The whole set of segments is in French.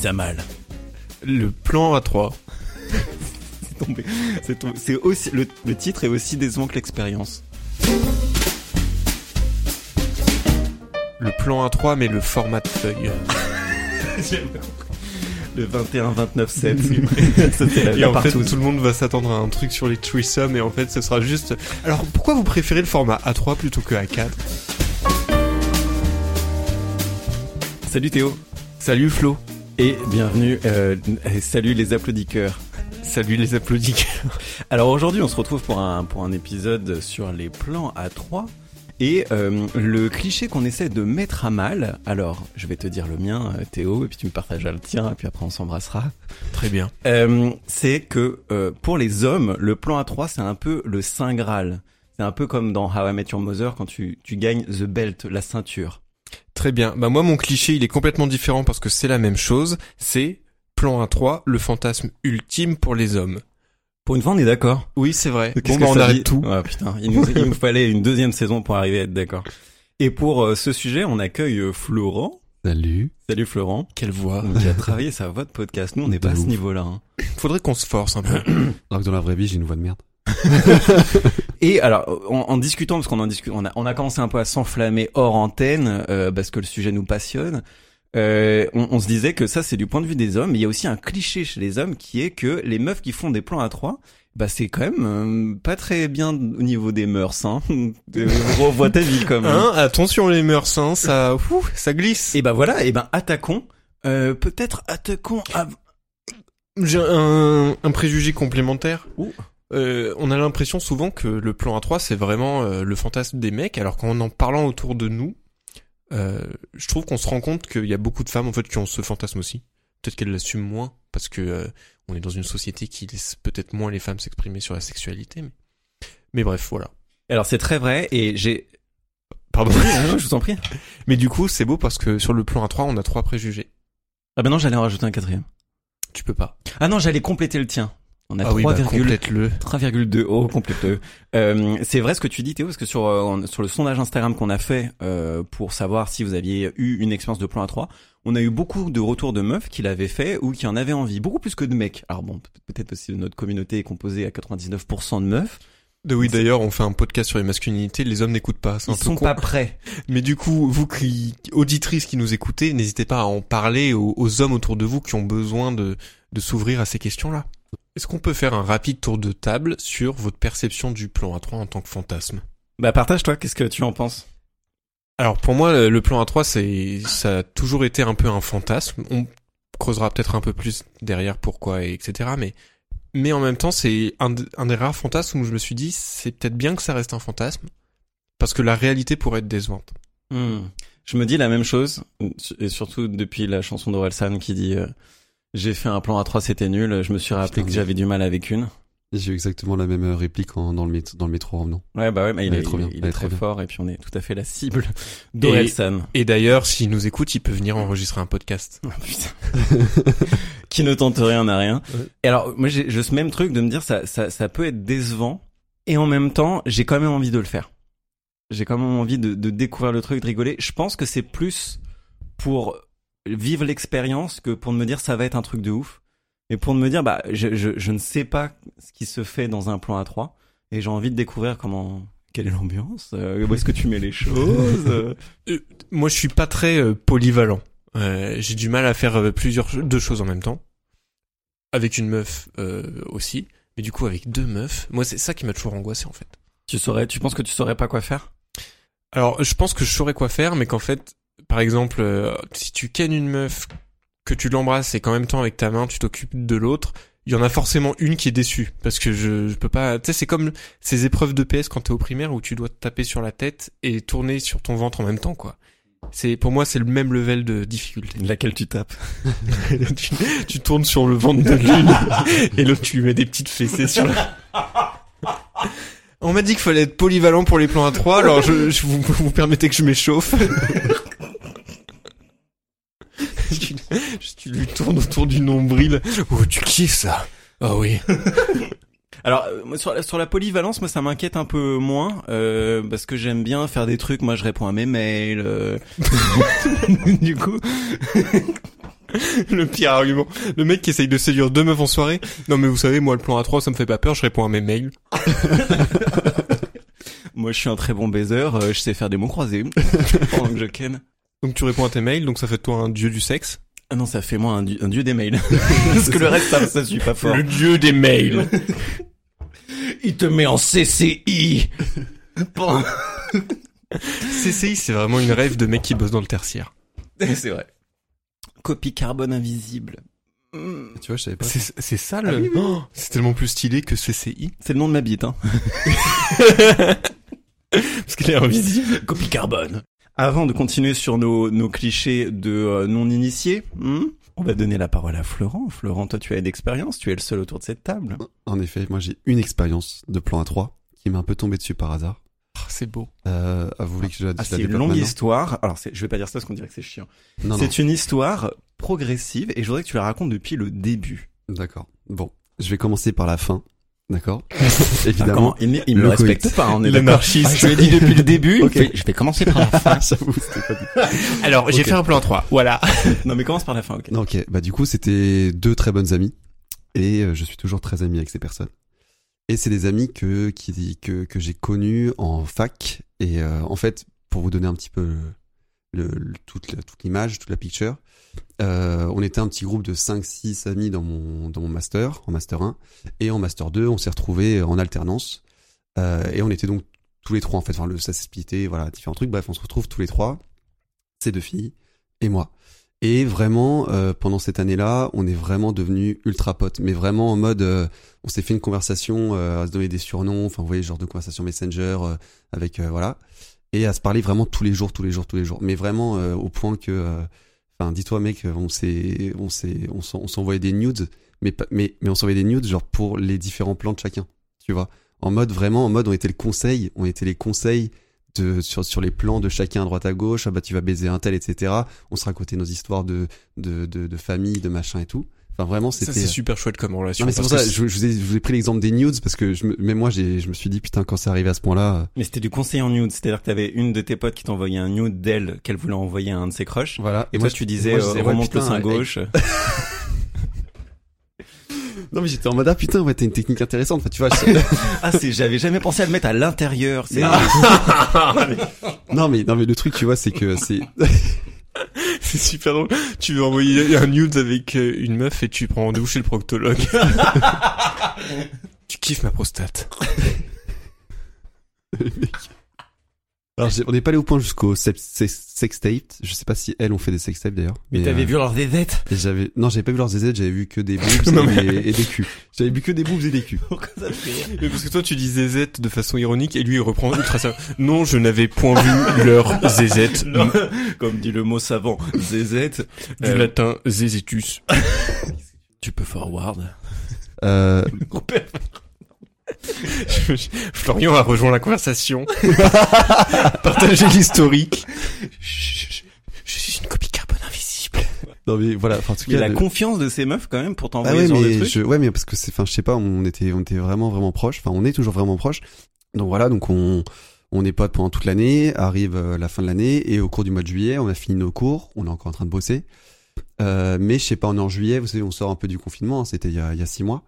Mise à mal. Le plan A3. C'est tombé. C'est tombé. C'est aussi le, le titre est aussi décevant que l'expérience. Le plan A3, mais le format de feuille. Le 21 29 7. Ça c'est la, Et la en fait, partouze. tout le monde va s'attendre à un truc sur les threesomes, et en fait, ce sera juste... Alors, pourquoi vous préférez le format A3 plutôt que A4 Salut Théo Salut Flo. Et bienvenue. euh, et salut les applaudisseurs. Salut les applaudisseurs. Alors aujourd'hui, on se retrouve pour un pour un épisode sur les plans à 3 et euh, le cliché qu'on essaie de mettre à mal. Alors, je vais te dire le mien, euh, Théo, et puis tu me partageras le tien, et puis après on s'embrassera. Très bien. Euh, c'est que euh, pour les hommes, le plan A3, c'est un peu le saint graal. C'est un peu comme dans How I Met Your Mother quand tu tu gagnes the belt, la ceinture. Très bien. Bah moi, mon cliché, il est complètement différent parce que c'est la même chose. C'est plan A3, le fantasme ultime pour les hommes. Pour une fois, on est d'accord. Oui, c'est vrai. Bon, bah, on arrête dit tout. Ah putain, il nous, il nous fallait une deuxième saison pour arriver à être d'accord. Et pour euh, ce sujet, on accueille euh, Florent. Salut. Salut Florent. Quelle voix. qui a travaillé sa voix de podcast. Nous, on n'est pas à ce ouf. niveau-là. hein. Faudrait qu'on se force un peu. Alors que dans la vraie vie, j'ai une voix de merde. Et alors, en, en discutant, parce qu'on en discute, on a, on a commencé un peu à s'enflammer hors antenne, euh, parce que le sujet nous passionne. Euh, on, on se disait que ça, c'est du point de vue des hommes. Mais il y a aussi un cliché chez les hommes qui est que les meufs qui font des plans à trois, bah c'est quand même euh, pas très bien au niveau des mœurs. Hein. Euh, Revois ta vie comme. Hein Attention les mœurs, hein, ça, ouh, ça glisse. Et bah voilà. Et ben attaquons. Euh, Peut-être attaquons. À... J'ai un, un préjugé complémentaire. Ouh. Euh, on a l'impression souvent que le plan A3 c'est vraiment euh, le fantasme des mecs, alors qu'en en parlant autour de nous, euh, je trouve qu'on se rend compte qu'il y a beaucoup de femmes en fait qui ont ce fantasme aussi. Peut-être qu'elles l'assument moins parce que euh, on est dans une société qui laisse peut-être moins les femmes s'exprimer sur la sexualité. Mais, mais bref, voilà. Alors c'est très vrai. Et j'ai. Pardon. Je vous en prie. mais du coup, c'est beau parce que sur le plan A3, on a trois préjugés. Ah ben non, j'allais en rajouter un quatrième. Tu peux pas. Ah non, j'allais compléter le tien. On a ah oui, bah, 3,2. complète-le. 3,2 oh complète euh, c'est vrai ce que tu dis Théo parce que sur euh, on- sur le sondage Instagram qu'on a fait euh, pour savoir si vous aviez eu une expérience de plan A3 on a eu beaucoup de retours de meufs qui l'avaient fait ou qui en avaient envie beaucoup plus que de mecs alors bon peut- peut-être aussi notre communauté est composée à 99% de meufs De oui, d'ailleurs, on fait un podcast sur les masculinités. Les hommes n'écoutent pas. Ils un peu sont con. pas prêts Mais du coup, vous qui, auditrices qui nous écoutez, n'hésitez pas à en parler aux, aux hommes autour de vous qui ont besoin de, de s'ouvrir à ces questions-là. Est-ce qu'on peut faire un rapide tour de table sur votre perception du plan A3 en tant que fantasme? Bah partage toi qu'est-ce que tu en penses? Alors pour moi, le- plan A3, c'est, ça a toujours été un peu un fantasme. On creusera peut-être un peu plus derrière pourquoi et etc. Mais, mais en même temps, c'est un, de- un des rares fantasmes où je me suis dit, c'est peut-être bien que ça reste un fantasme. Parce que la réalité pourrait être décevante. Hmm. Je me dis la même chose, et surtout depuis la chanson d'Orelsan qui dit euh, J'ai fait un plan A3, c'était nul. Je me suis rappelé Putain, que j'avais du mal avec une. J'ai eu exactement la même euh, réplique en- dans, le métro, dans le métro en venant. Ouais, bah ouais, mais il, est, est trop bien, il est est très bien. fort et puis on est tout à fait la cible d'Orelsan. Et d'ailleurs, s'il nous écoute, il peut venir enregistrer un podcast. Oh, putain. Qui ne tente rien n'a rien. Ouais. Et alors, moi, j'ai j'ai ce même truc de me dire ça, ça, ça peut être décevant et en même temps, j'ai quand même envie de le faire. J'ai quand même envie de, de découvrir le truc, de rigoler. Je pense que c'est plus pour vivre l'expérience que pour me dire ça va être un truc de ouf. Et pour me dire, bah, je, je, je ne sais pas ce qui se fait dans un plan A3 et j'ai envie de découvrir comment, quelle est l'ambiance, euh, où est-ce que tu mets les choses. euh. Moi, je suis pas très euh, polyvalent. Euh, J'ai du mal à faire euh, plusieurs deux choses en même temps. Avec une meuf euh, aussi, mais du coup avec deux meufs. Moi, c'est ça qui m'a toujours angoissé en fait. Tu saurais, tu penses que tu saurais pas quoi faire? Alors, je pense que je saurais quoi faire, mais qu'en fait, par exemple, euh, si tu kennes une meuf, que tu l'embrasses et qu'en même temps avec ta main tu t'occupes de l'autre, il y en a forcément une qui est déçue parce que je, je peux pas. Tu sais, c'est comme ces épreuves de PS quand t'es au primaire où tu dois te taper sur la tête et tourner sur ton ventre en même temps, quoi. C'est pour moi c'est le même level de difficulté. Laquelle tu tapes tu, tu tournes sur le ventre de l'une et l'autre tu lui mets des petites fessées sur la. On m'a dit qu'il fallait être polyvalent pour les plans à 3, alors je, je vous, vous permettez que je m'échauffe. tu, tu lui tournes autour du nombril. Oh, tu kiffes ça Ah oui. Alors euh, sur la, sur la polyvalence, moi ça m'inquiète un peu moins euh, parce que j'aime bien faire des trucs. Moi je réponds à mes mails. euh. du coup, Le pire argument. Le mec qui essaye de séduire deux meufs en soirée. Non mais vous savez, moi le plan A3 ça me fait pas peur, je réponds à mes mails. moi je suis un très bon baiser. je sais faire des mots croisés pendant que je ken. Donc tu réponds à tes mails, donc ça fait de toi un dieu du sexe. Ah non, ça fait moi un, dieu- un dieu des mails. parce que le reste ça, ça suit pas fort. dieu des mails. Il te met en CCI. Bon. CCI c'est vraiment une rêve de mec qui bosse dans le tertiaire. C'est vrai. Copie carbone invisible. Tu vois, je savais pas. C'est ça le... Oh, c'est tellement plus stylé que CCI. C'est le nom de ma bite, hein. Parce qu'il est invisible. Copie carbone. Avant de continuer sur nos, nos clichés de euh, non-initiés, hmm, on va donner la parole à Florent. Florent, toi tu as d'expérience, tu es le seul autour de cette table. En effet, moi j'ai une expérience de plan A3 qui m'est un peu tombé dessus par hasard. Ah, c'est beau. Euh, vous voulez que je la Ah, je la c'est une longue histoire. Alors, c'est- je vais pas dire ça parce qu'on dirait que c'est chiant. Non, non. C'est une histoire progressive et je voudrais que tu la racontes depuis le début. D'accord. Bon, je vais commencer par la fin. D'accord. Évidemment. il, il me le respecte pas, on est. L'anarchiste. Je lui ai dit depuis le début. il Ok. fait, je vais commencer par la fin. J'avoue, c'était pas du- Alors, j'ai fait un plan 3. Voilà. non, mais commence par la fin, ok. Non, ok. Bah du coup, c'était deux très bonnes amies et euh, je suis toujours très ami avec ces personnes. Et c'est des amis que qui que que j'ai connus en fac et euh, en fait, pour vous donner un petit peu le, le- toute la- toute l'image, toute la picture, euh, on était un petit groupe de 5 6 amis dans mon dans mon master, en master 1 et en master 2, on s'est retrouvés en alternance euh, et on était donc tous les trois en fait, enfin le ça s'est splitté, voilà, différents trucs. Bref, on se retrouve tous les trois, ces deux filles et moi. Et vraiment, euh, pendant cette année-là, on est vraiment devenus ultra potes. Mais vraiment en mode, on s'est fait une conversation à se donner des surnoms, enfin vous voyez, genre de conversation messenger avec voilà, et à se parler vraiment tous les jours, tous les jours, tous les jours. Mais vraiment au point que, dis-toi mec, on s'est, on s'est, on s'en- on s'envoyait des nudes, mais mais mais on s'envoyait des nudes genre pour les différents plans de chacun, tu vois. En mode vraiment, en mode on était le conseil, on était les conseils sur, les plans de chacun à droite à gauche, ah bah tu vas baiser un tel, etc. On se racontait nos histoires de, de, de famille, de machin et tout. Enfin vraiment c'était... c'est super chouette comme relation. Non mais c'est pour ça, que je, je vous ai, je vous ai pris l'exemple des nudes parce que je me, même moi j'ai, je me suis dit putain quand c'est arrivé à ce point-là, euh, Mais c'était du conseil en nude, c'est-à-dire que t'avais une de tes potes qui t'envoyait un nude d'elle qu'elle voulait envoyer à un de ses crushs. voilà. Et, toi, tu disais, moi, je euh, disais, ouais, remonte le sein gauche. Non mais j'étais en mode ah putain ouais t'as une technique intéressante. Enfin tu vois. je- ah, c'est, j'avais jamais pensé à le mettre à l'intérieur. C'est, non mais non mais le truc tu vois c'est que c'est c'est super drôle. Tu veux envoyer un nude avec euh, une meuf et tu prends rendez-vous chez le proctologue. tu kiffes ma prostate. Alors j'ai- on n'est pas allé au point jusqu'au sex, sex, sextape. Je sais pas si elles ont fait des sextapes d'ailleurs. mais t'avais euh, vu leurs zézettes et j'avais non j'avais pas vu leurs zézettes, j'avais vu que des boobs Non, et, mais- des- et des culs. J'avais vu que des boobs et des culs. Pourquoi ça fait rire? Mais parce que toi tu dis zézette de façon ironique et lui il reprend ultra sérieux. Non, je n'avais point vu leur zézette Non, Comme dit le mot savant, zézette. du Euh, latin zézetus. Tu peux forward. Euh, Florian a rejoint la conversation. Partagez l'historique. Je, je suis une copie carbone invisible. non mais voilà. Enfin en tout Il y a cas. la le- confiance de ces meufs quand même pour Ah t'envoyer ouais, genre de mais trucs. je, ouais, mais parce que c'est, enfin, je sais pas, on était, on était vraiment, vraiment proches. Enfin, on est toujours vraiment proches. Donc voilà, donc on, on est potes pendant toute l'année. Arrive euh, la fin de l'année et au cours du mois de juillet, on a fini nos cours. On est encore en train de bosser. Euh, mais je sais pas, on est en juillet. Vous savez, on sort un peu du confinement. hein, C'était il y a, il y a six mois.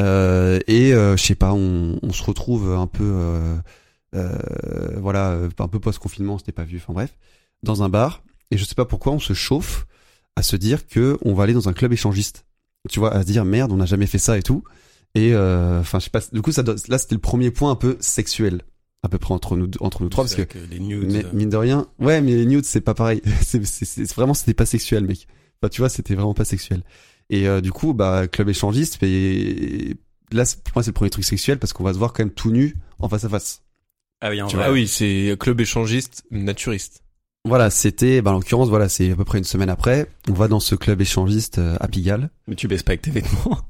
Euh, et euh, je sais pas, on, on se retrouve un peu, euh, euh, voilà, un peu post confinement. C'était pas vu. Enfin bref, dans un bar. Et je sais pas pourquoi, on se chauffe à se dire que on va aller dans un club échangiste tu vois, à se dire merde, on n'a jamais fait ça et tout. Et euh, enfin, je sais pas. Du coup, ça là, c'était le premier point un peu sexuel, à peu près entre nous, deux- entre nous trois, parce que, les nudes. mais, mine de rien, ouais, mais les nudes, c'est pas pareil. c'est- vraiment, c'était pas sexuel, mec. Enfin, tu vois, c'était vraiment pas sexuel. Et euh, du coup, bah, club échangiste, mais là, pour moi, c'est le premier truc sexuel parce qu'on va se voir quand même tout nu en face à face. Ah oui, en Tu vrai. ah oui, c'est club échangiste naturiste. Voilà, c'était, bah, en l'occurrence, voilà, c'est à peu près une semaine après. On va dans ce club échangiste euh, à Pigalle. Mais tu baisses pas avec tes vêtements.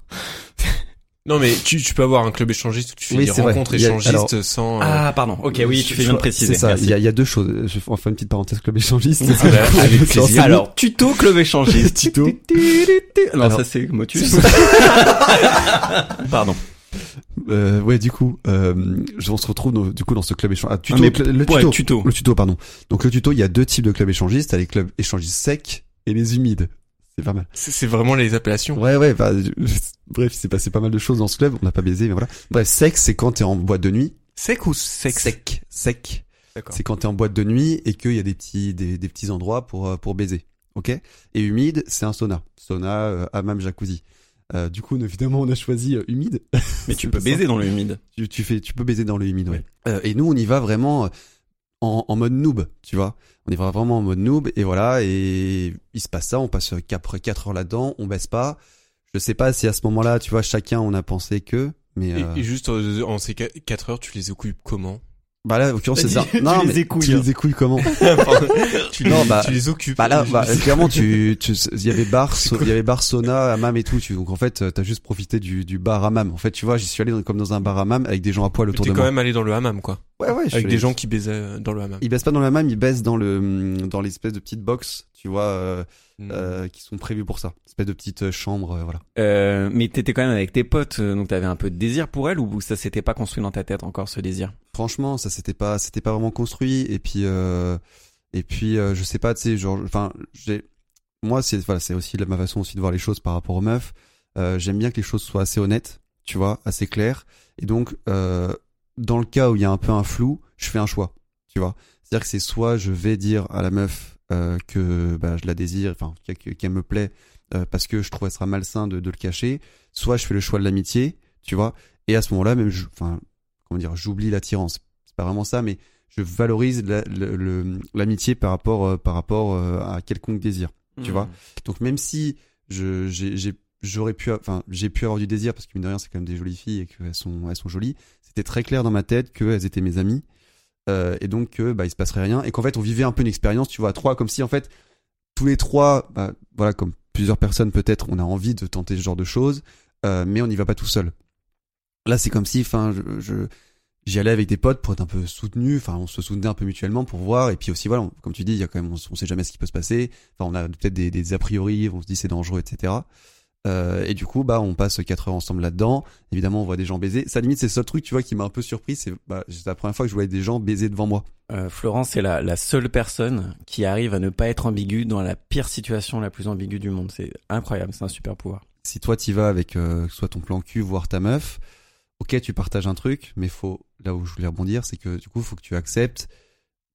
Non, mais tu, tu peux avoir un club échangiste où tu fais Oui, des vrai. rencontres a- échangistes alors- sans. euh, Ah, pardon. Ok, oui, tu fais bien de préciser. C'est ça. Il y, a, il y a deux choses. Je vais faire une petite parenthèse club échangiste. Ah bah, avec plaisir. Alors, tuto club échangiste. Tuto. Non, Alors- ça c'est Motus. Pardon. Euh, ouais, du coup, euh, on se retrouve dans- du coup dans ce club échangiste. Ah, tuto, Ah, le, le ouais, tuto, tuto. Le tuto, pardon. Donc le tuto, il y a deux types de clubs échangistes. T'as les clubs échangistes secs et les humides. C'est pas mal. C'est vraiment les appellations. Ouais, ouais. Bah, je- bref, il s'est passé pas mal de choses dans ce club. On n'a pas baisé, mais voilà. Bref, sec, c'est quand t'es en boîte de nuit. Sec ou sexe? Sec, sec. D'accord. C'est quand t'es en boîte de nuit et qu'il y a des petits, des, des petits endroits pour, euh, pour baiser. Ok? Et humide, c'est un sauna. Sauna, euh, hammam, jacuzzi. Euh, du coup, évidemment, on a choisi euh, humide. Mais tu peux baiser dans le humide. Tu, tu fais, tu peux baiser dans le humide, ouais. Euh, et nous, on y va vraiment euh, en, en mode noob, tu vois. On va vraiment en mode noob et voilà. Et il se passe ça. On passe après 4 heures là-dedans. On baisse pas. Je sais pas si à ce moment-là, tu vois, chacun, on a pensé que. Mais Et, euh, et juste euh, en ces 4 heures, tu les occupes comment? Bah là, en l'occurrence, c'est ça. Tu Non, les mais écouilles, tu hein. les écouilles comment tu, Non, les, bah- tu les occupes. Bah là, bah, clairement, tu, tu, il y avait bar, so- il y avait bar sauna, hammam et tout. Tu, donc en fait, t'as juste profité du, du bar hammam. En fait, tu vois, j'y suis allé dans- comme dans un bar hammam avec des gens à poil autour T'es de quand moi. même allé dans le hammam, quoi. Ouais, ouais, je suis Avec allé- des gens qui baisaient euh, dans le hammam. Ils baissent pas dans le hammam, ils baissent dans le, dans l'espèce de petite box, tu vois, euh, Mm. euh, qui sont prévues pour ça. Espèce de petite euh, chambre, euh, voilà. Euh, mais t'étais quand même avec tes potes, euh, donc t'avais un peu de désir pour elle ou ça s'était pas construit dans ta tête encore ce désir? Franchement, ça c'était pas, c'était pas vraiment construit. Et puis, euh, et puis, euh, je sais pas, tu sais, genre, enfin, j'ai, moi, c'est, voilà, c'est aussi ma façon aussi de voir les choses par rapport aux meufs. Euh, j'aime bien que les choses soient assez honnêtes, tu vois, assez claires. Et donc, euh, dans le cas où il y a un peu un flou, je fais un choix, tu vois. C'est-à-dire que c'est soit je vais dire à la meuf euh, que bah, je la désire, enfin qu'elle qu'elle me plaît, euh, parce que je trouve que ce sera malsain de, de le cacher. Soit je fais le choix de l'amitié, tu vois. Et à ce moment-là, même, je- enfin, comment dire, j'oublie l'attirance. C'est pas vraiment ça, mais je valorise la- l'amitié par rapport euh, par rapport euh, à quelconque désir. Tu vois Donc même si je j'ai- j'aurais pu enfin j'ai pu avoir du désir parce que mine de rien c'est quand même des jolies filles et qu'elles sont elles sont jolies, c'était très clair dans ma tête qu'elles étaient mes amies euh, et donc que bah il se passerait rien et qu'en fait on vivait un peu une expérience, tu vois, à trois comme si en fait tous les trois bah, voilà comme plusieurs personnes peut-être on a envie de tenter ce genre de choses euh, mais on n'y va pas tout seul. Là c'est comme si enfin je, j'y allais avec des potes pour être un peu soutenu, enfin on se soutenait un peu mutuellement pour voir et puis aussi voilà, comme tu dis, il y a quand même on, on sait jamais ce qui peut se passer. Enfin on a peut-être des, des a priori, on se dit c'est dangereux, etc. Euh, et du coup bah on passe quatre heures ensemble là-dedans. Évidemment on voit des gens baiser. Ça limite c'est le seul truc tu vois qui m'a un peu surpris, c'est bah, c'est la première fois que je voyais des gens baiser devant moi. Euh, Florence est la, la seule personne qui arrive à ne pas être ambiguë dans la pire situation la plus ambiguë du monde. C'est incroyable, c'est un super pouvoir. Si toi t'y vas avec euh, soit ton plan cul voire ta meuf, ok tu partages un truc, mais faut là où je voulais rebondir c'est que du coup faut que tu acceptes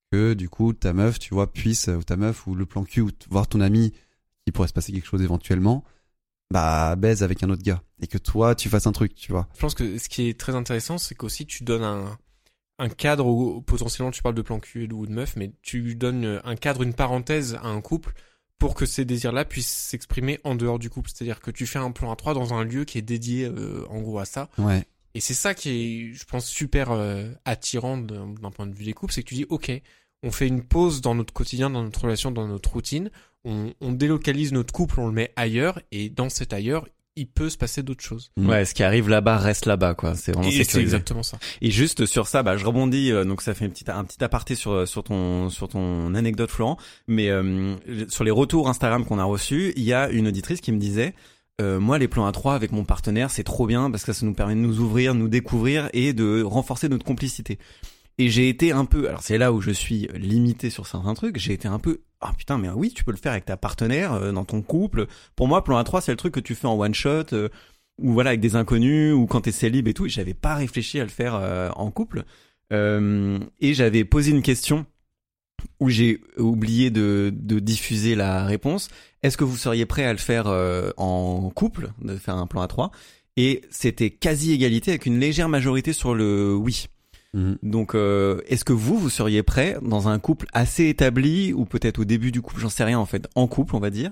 que du coup ta meuf tu vois puisse ou ta meuf ou le plan cul ou voir ton ami qui pourrait se passer quelque chose éventuellement bah baise avec un autre gars et que toi tu fasses un truc tu vois Je pense que ce qui est très intéressant, c'est qu'aussi tu donnes un, un cadre où potentiellement tu parles de plan cul ou de meuf, mais tu donnes un cadre, une parenthèse à un couple pour que ces désirs-là puissent s'exprimer en dehors du couple. C'est-à-dire que tu fais un plan à trois dans un lieu qui est dédié euh, en gros à ça. ouais Et c'est ça qui est, je pense, super euh, attirant d'un d'un point de vue des couples, c'est que tu dis, ok, on fait une pause dans notre quotidien, dans notre relation, dans notre routine, on, on délocalise notre couple, on le met ailleurs, et dans cet ailleurs, il peut se passer d'autres choses. Mm. Ouais, ce qui arrive là-bas reste là-bas, quoi. C'est vraiment Et c'est exactement ça. Et juste sur ça, bah, je rebondis. euh, donc ça fait une petite, un petit aparté sur sur ton sur ton anecdote, Florent. Mais euh, sur les retours Instagram qu'on a reçus, il y a une auditrice qui me disait. euh, moi, les plans à trois avec mon partenaire, c'est trop bien parce que ça nous permet de nous ouvrir, de nous découvrir et de renforcer notre complicité. Et j'ai été un peu, alors c'est là où je suis limité sur certains trucs, j'ai été un peu, ah putain, mais oui, tu peux le faire avec ta partenaire, euh, dans ton couple. Pour moi, plan à trois, c'est le truc que tu fais en one shot, euh, ou voilà, avec des inconnus, ou quand t'es célib et tout. J'avais pas réfléchi à le faire euh, en couple. Euh, et j'avais posé une question où j'ai oublié de, de diffuser la réponse. Est-ce que vous seriez prêt à le faire euh, en couple, de faire un plan à trois? Et c'était quasi égalité avec une légère majorité sur le oui. Mhm. Donc, euh, est-ce que vous, vous seriez prêt dans un couple assez établi ou peut-être au début du couple, j'en sais rien en fait, en couple, on va dire,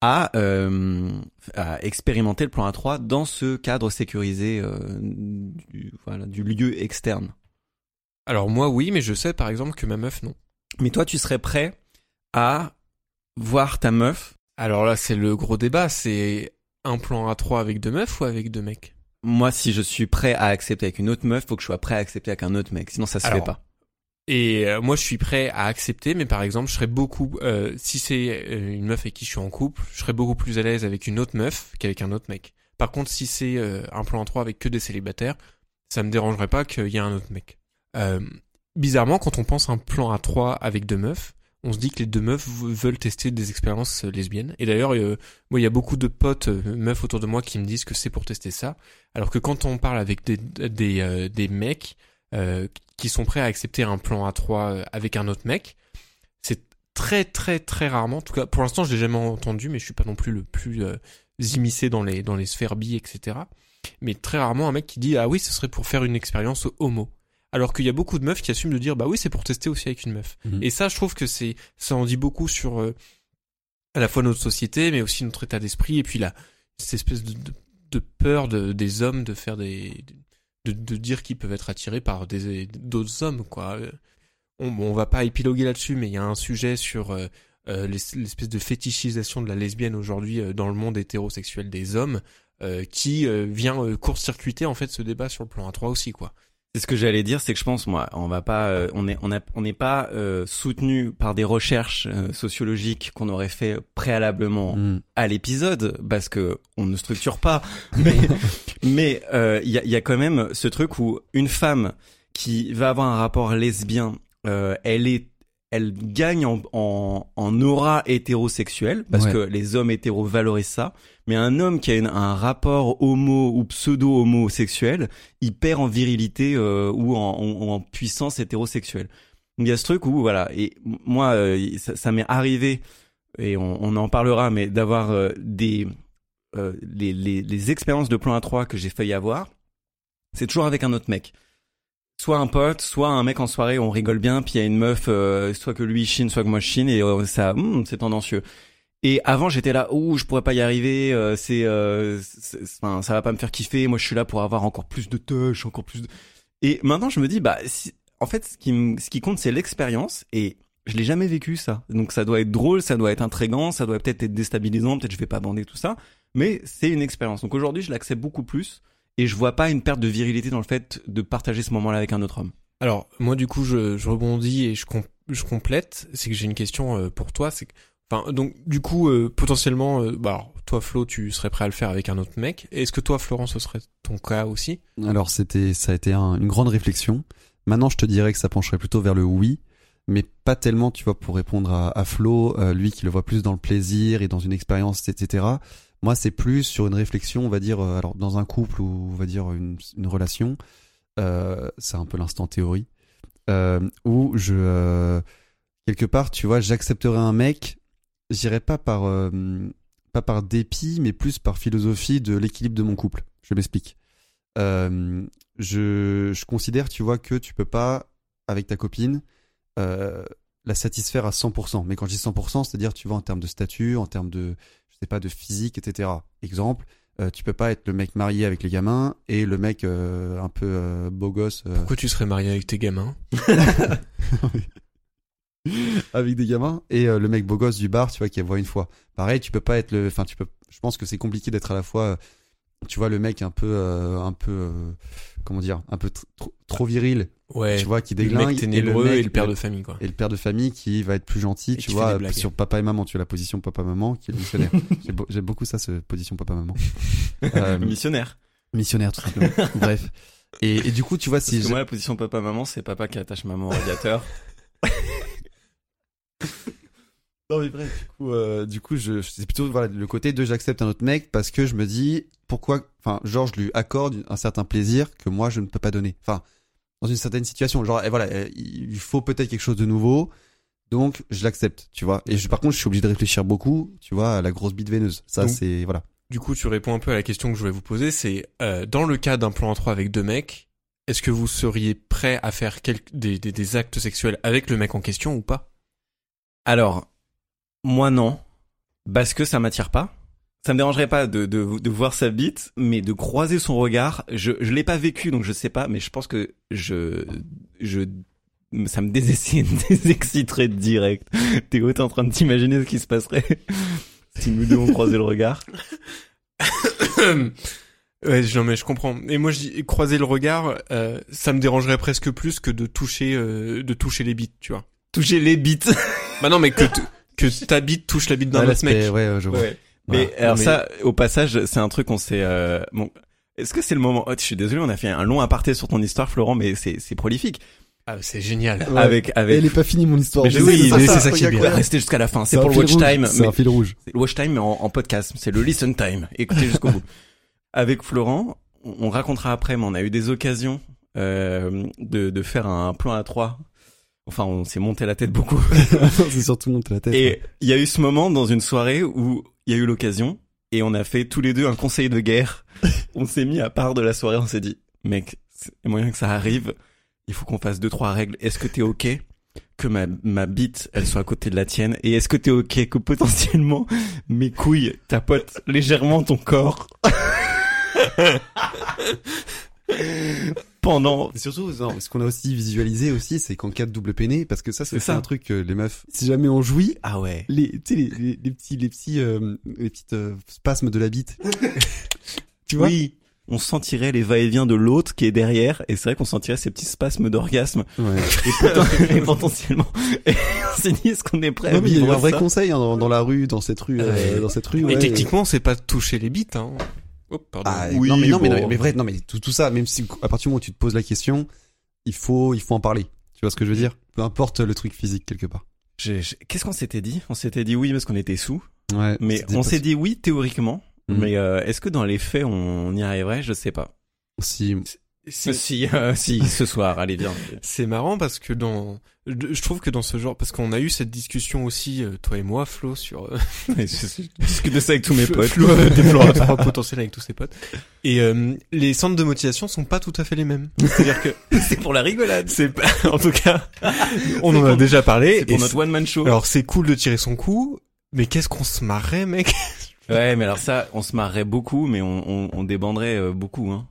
à, euh, à expérimenter le plan A3 dans ce cadre sécurisé euh, du, voilà, du lieu externe? Alors moi oui, mais je sais par exemple que ma meuf non. Mais toi, tu serais prêt à voir ta meuf? Alors là, c'est le gros débat, c'est un plan A3 avec deux meufs ou avec deux mecs? Moi, si je suis prêt à accepter avec une autre meuf, faut que je sois prêt à accepter avec un autre mec. Sinon, ça se Alors, fait pas. Et euh, moi, je suis prêt à accepter, mais par exemple, je serais beaucoup, euh, si c'est euh, une meuf avec qui je suis en couple, je serais beaucoup plus à l'aise avec une autre meuf qu'avec un autre mec. Par contre, si c'est euh, un plan en trois avec que des célibataires, ça me dérangerait pas qu'il y ait un autre mec. Euh, bizarrement, quand on pense à un plan à trois avec deux meufs, on se dit que les deux meufs veulent tester des expériences euh, lesbiennes. Et d'ailleurs, euh, moi, il y a beaucoup de potes euh, meufs autour de moi qui me disent que c'est pour tester ça. Alors que quand on parle avec des des, des mecs qui sont prêts à accepter un plan A3 euh, avec un autre mec, c'est très très très rarement. En tout cas, pour l'instant, je l'ai jamais entendu, mais je suis pas non plus le plus immiscé dans les dans les sphères bi, etc. Mais très rarement un mec qui dit ah oui, ce serait pour faire une expérience homo. Alors qu'il y a beaucoup de meufs qui assument de dire bah oui, c'est pour tester aussi avec une meuf. Mhm. Et ça, je trouve que c'est ça en dit beaucoup sur euh, à la fois notre société, mais aussi notre état d'esprit, et puis la cette espèce de, de, de peur de, des hommes de faire des de, de dire qu'ils peuvent être attirés par des d'autres hommes quoi. Euh, On, bon, on va pas épiloguer là-dessus, mais il y a un sujet sur euh, euh, l'es- l'espèce de fétichisation de la lesbienne aujourd'hui dans le monde hétérosexuel des hommes, euh, qui euh, vient court-circuiter en fait ce débat sur le plan A3 aussi quoi. C'est ce que j'allais dire, c'est que je pense, moi, on va pas, euh, on est, on a, on n'est pas euh, soutenu par des recherches euh, sociologiques qu'on aurait fait préalablement Mm. à l'épisode, parce que on ne structure pas. Mais, mais euh, il y, a, y a quand même ce truc où une femme qui va avoir un rapport lesbien, euh, elle est, elle gagne en, en, en aura hétérosexuelle, parce Ouais. que les hommes hétéros valorisent ça. Mais un homme qui a une- un rapport homo ou pseudo-homosexuel, il perd en virilité euh, ou en, en- en puissance hétérosexuelle. Il y a ce truc où voilà et moi euh, ça, ça m'est arrivé et on, on en parlera mais d'avoir euh, des les, les, les expériences de plan A3 que j'ai failli avoir, c'est toujours avec un autre mec. Soit un pote, soit un mec en soirée, on rigole bien, puis il y a une meuf, euh, soit que lui chine, soit que moi chine, et euh, ça, hum, c'est tendancieux. Et avant j'étais là, ouh, je pourrais pas y arriver, euh, c'est, euh, enfin, ça va pas me faire kiffer. Moi je suis là pour avoir encore plus de touch, encore plus de. Et maintenant je me dis, bah, si- en fait, ce qui, ce qui compte c'est l'expérience, et je l'ai jamais vécu ça. Donc ça doit être drôle, ça doit être intrigant, ça doit peut-être être déstabilisant, peut-être je vais pas bander tout ça, mais c'est une expérience. Donc aujourd'hui je l'accepte beaucoup plus, et je vois pas une perte de virilité dans le fait de partager ce moment-là avec un autre homme. Alors moi du coup je, je rebondis et je, com- je complète, c'est que j'ai une question euh, pour toi, c'est que enfin donc du coup euh, potentiellement euh, bah alors, toi Flo tu serais prêt à le faire avec un autre mec. Est-ce que toi Florent ce serait ton cas aussi? Alors c'était, ça a été un- une grande réflexion. Maintenant, je te dirais que ça pencherait plutôt vers le oui, mais pas tellement, tu vois, pour répondre à, à Flo, euh, lui qui le voit plus dans le plaisir et dans une expérience, etc. Moi, c'est plus sur une réflexion, on va dire, euh, alors dans un couple ou on va dire une, relation, euh, c'est un peu l'instant théorie, euh, où je, quelque part, tu vois, j'accepterais un mec, j'irais pas par, pas par dépit, mais plus par philosophie de l'équilibre de mon couple. Je m'explique. Je, je considère, tu vois, que tu peux pas, avec ta copine, la satisfaire à 100%. Mais quand je dis 100%, c'est-à-dire, tu vois, en termes de statut, en termes de, pas, de physique, etc. Exemple, euh, tu peux pas être le mec marié avec les gamins et le mec euh, un peu euh, beau gosse Pourquoi tu serais marié avec tes gamins? Avec des gamins et le mec beau gosse du bar, tu vois, qui voit une fois. Pareil, tu peux pas être le, enfin, tu peux, je pense que c'est compliqué d'être à la fois, tu vois, le mec un peu, un peu, comment dire, un peu tr- trop, trop viril, Ouais. tu vois, qui le déglingue mec ténébreux et le, père de famille quoi. et le père de famille qui va être plus gentil, Et tu vois, sur papa et maman, tu as la position papa-maman qui est missionnaire. Beau- J'aime beaucoup ça, ce position papa-maman. Euh, Missionnaire. missionnaire, tout simplement. Bref. Et, et du coup, tu vois, Parce si que je- moi, la position papa-maman, c'est papa qui attache maman au radiateur. Non mais bref, du coup, euh, du coup, je, c'est plutôt voilà le côté de j'accepte un autre mec parce que je me dis pourquoi, enfin, genre je lui accorde un certain plaisir que moi je ne peux pas donner. Enfin, dans une certaine situation, genre et voilà, euh, il faut peut-être quelque chose de nouveau, donc je l'accepte, tu vois. Et je, par contre, je suis obligé de réfléchir beaucoup, tu vois, à la grosse bite veineuse. Ça, c'est voilà. Du coup tu réponds un peu à la question que je voulais vous poser, c'est euh, dans le cas d'un plan en 3 avec deux mecs, est-ce que vous seriez prêt à faire quelques, des, des, des actes sexuels avec le mec en question ou pas? Alors, moi non. parce que ça m'attire pas. Ça me dérangerait pas de, de, de voir sa bite, mais de croiser son regard, je, je l'ai pas vécu, donc je sais pas, mais je pense que je, je, ça me désexciterait désexciterait direct. Théo, t'es en train de t'imaginer ce qui se passerait si nous deux on croisait le regard? Ouais, je- non mais je comprends. Et moi, je dis croiser le regard, euh, ça me dérangerait presque plus que de toucher, euh, de toucher les bites, tu vois. Toucher les bites. Bah non, mais que que ta bite touche la bite d'un Ouais, autre mec. ouais, je vois. Ouais. Mais Voilà. alors Non, mais- ça, au passage, c'est un truc qu'on s'est. Euh, bon, est-ce que c'est le moment oh, Je suis désolé, on a fait un long aparté sur ton histoire, Florent, mais c'est c'est prolifique. Ah, c'est génial. Ouais. Avec Et avec. elle est pas finie mon histoire. Mais Je oui, ça, mais ça, c'est ça qui est bien. Restez jusqu'à la fin. C'est pour le watch rouge, time. C'est mais- un fil rouge. C'est le watch time mais en, en podcast. C'est le listen time. Écoutez jusqu'au bout. Avec Florent, on on racontera après, mais on a eu des occasions euh, de, de faire un plan à trois. Enfin, on s'est monté la tête beaucoup. c'est surtout monter la tête. Et il y a eu ce moment dans une soirée où il y a eu l'occasion et on a fait tous les deux un conseil de guerre. on s'est mis à part de la soirée, on s'est dit, mec, c'est moyen que ça arrive. Il faut qu'on fasse deux trois règles. Est-ce que t'es ok que ma ma bite elle soit à côté de la tienne? Et est-ce que t'es ok que potentiellement mes couilles tapotent légèrement ton corps? pendant Et surtout, non, ce qu'on a aussi visualisé aussi, c'est qu'en cas de double peiné, parce que ça, c'est un truc que les meufs, si jamais on jouit, ah ouais les, tu sais, les, les, les petits, les petits, euh, les petites euh, spasmes de la bite. tu vois oui on sentirait les va-et-vient de l'autre qui est derrière et c'est vrai qu'on sentirait ces petits spasmes d'orgasme Ouais. et, poten- et potentiellement et on s'est dit est-ce qu'on est prêt à Non, mais il y a eu un vrai ça conseil hein, dans, dans la rue, dans cette rue, euh, dans cette rue. Et ouais. techniquement, c'est pas toucher les bites, hein. Oh, pardon. Ah, Oui, non mais non mais, non, mais vrai non mais tout, tout ça même si à partir du moment où tu te poses la question il faut il faut en parler. Tu vois ce que je veux dire? Peu importe le truc physique quelque part. Qu'est-ce qu'on s'était dit? On s'était dit oui parce qu'on était sous. Ouais mais on s'est dit oui théoriquement. Mhm. mais euh, est-ce que dans les faits on y arriverait? Je sais pas. Si si euh, si ce soir allez viens C'est marrant parce que dans, je trouve que dans ce genre, parce qu'on a eu cette discussion aussi, euh, toi et moi, Flo, sur euh, discute de ça avec tous mes potes Flo trois potentiels avec tous ses potes. Et euh, les centres de motivation sont pas tout à fait les mêmes. C'est-à-dire que c'est pour la rigolade c'est pas, en tout cas, on en a déjà parlé. c'est pour notre one man show Alors c'est cool de tirer son coup, mais qu'est-ce qu'on se marrait, mec? Ouais, mais alors ça, on se marrerait beaucoup, mais on, on, on débanderait euh, beaucoup. Hein.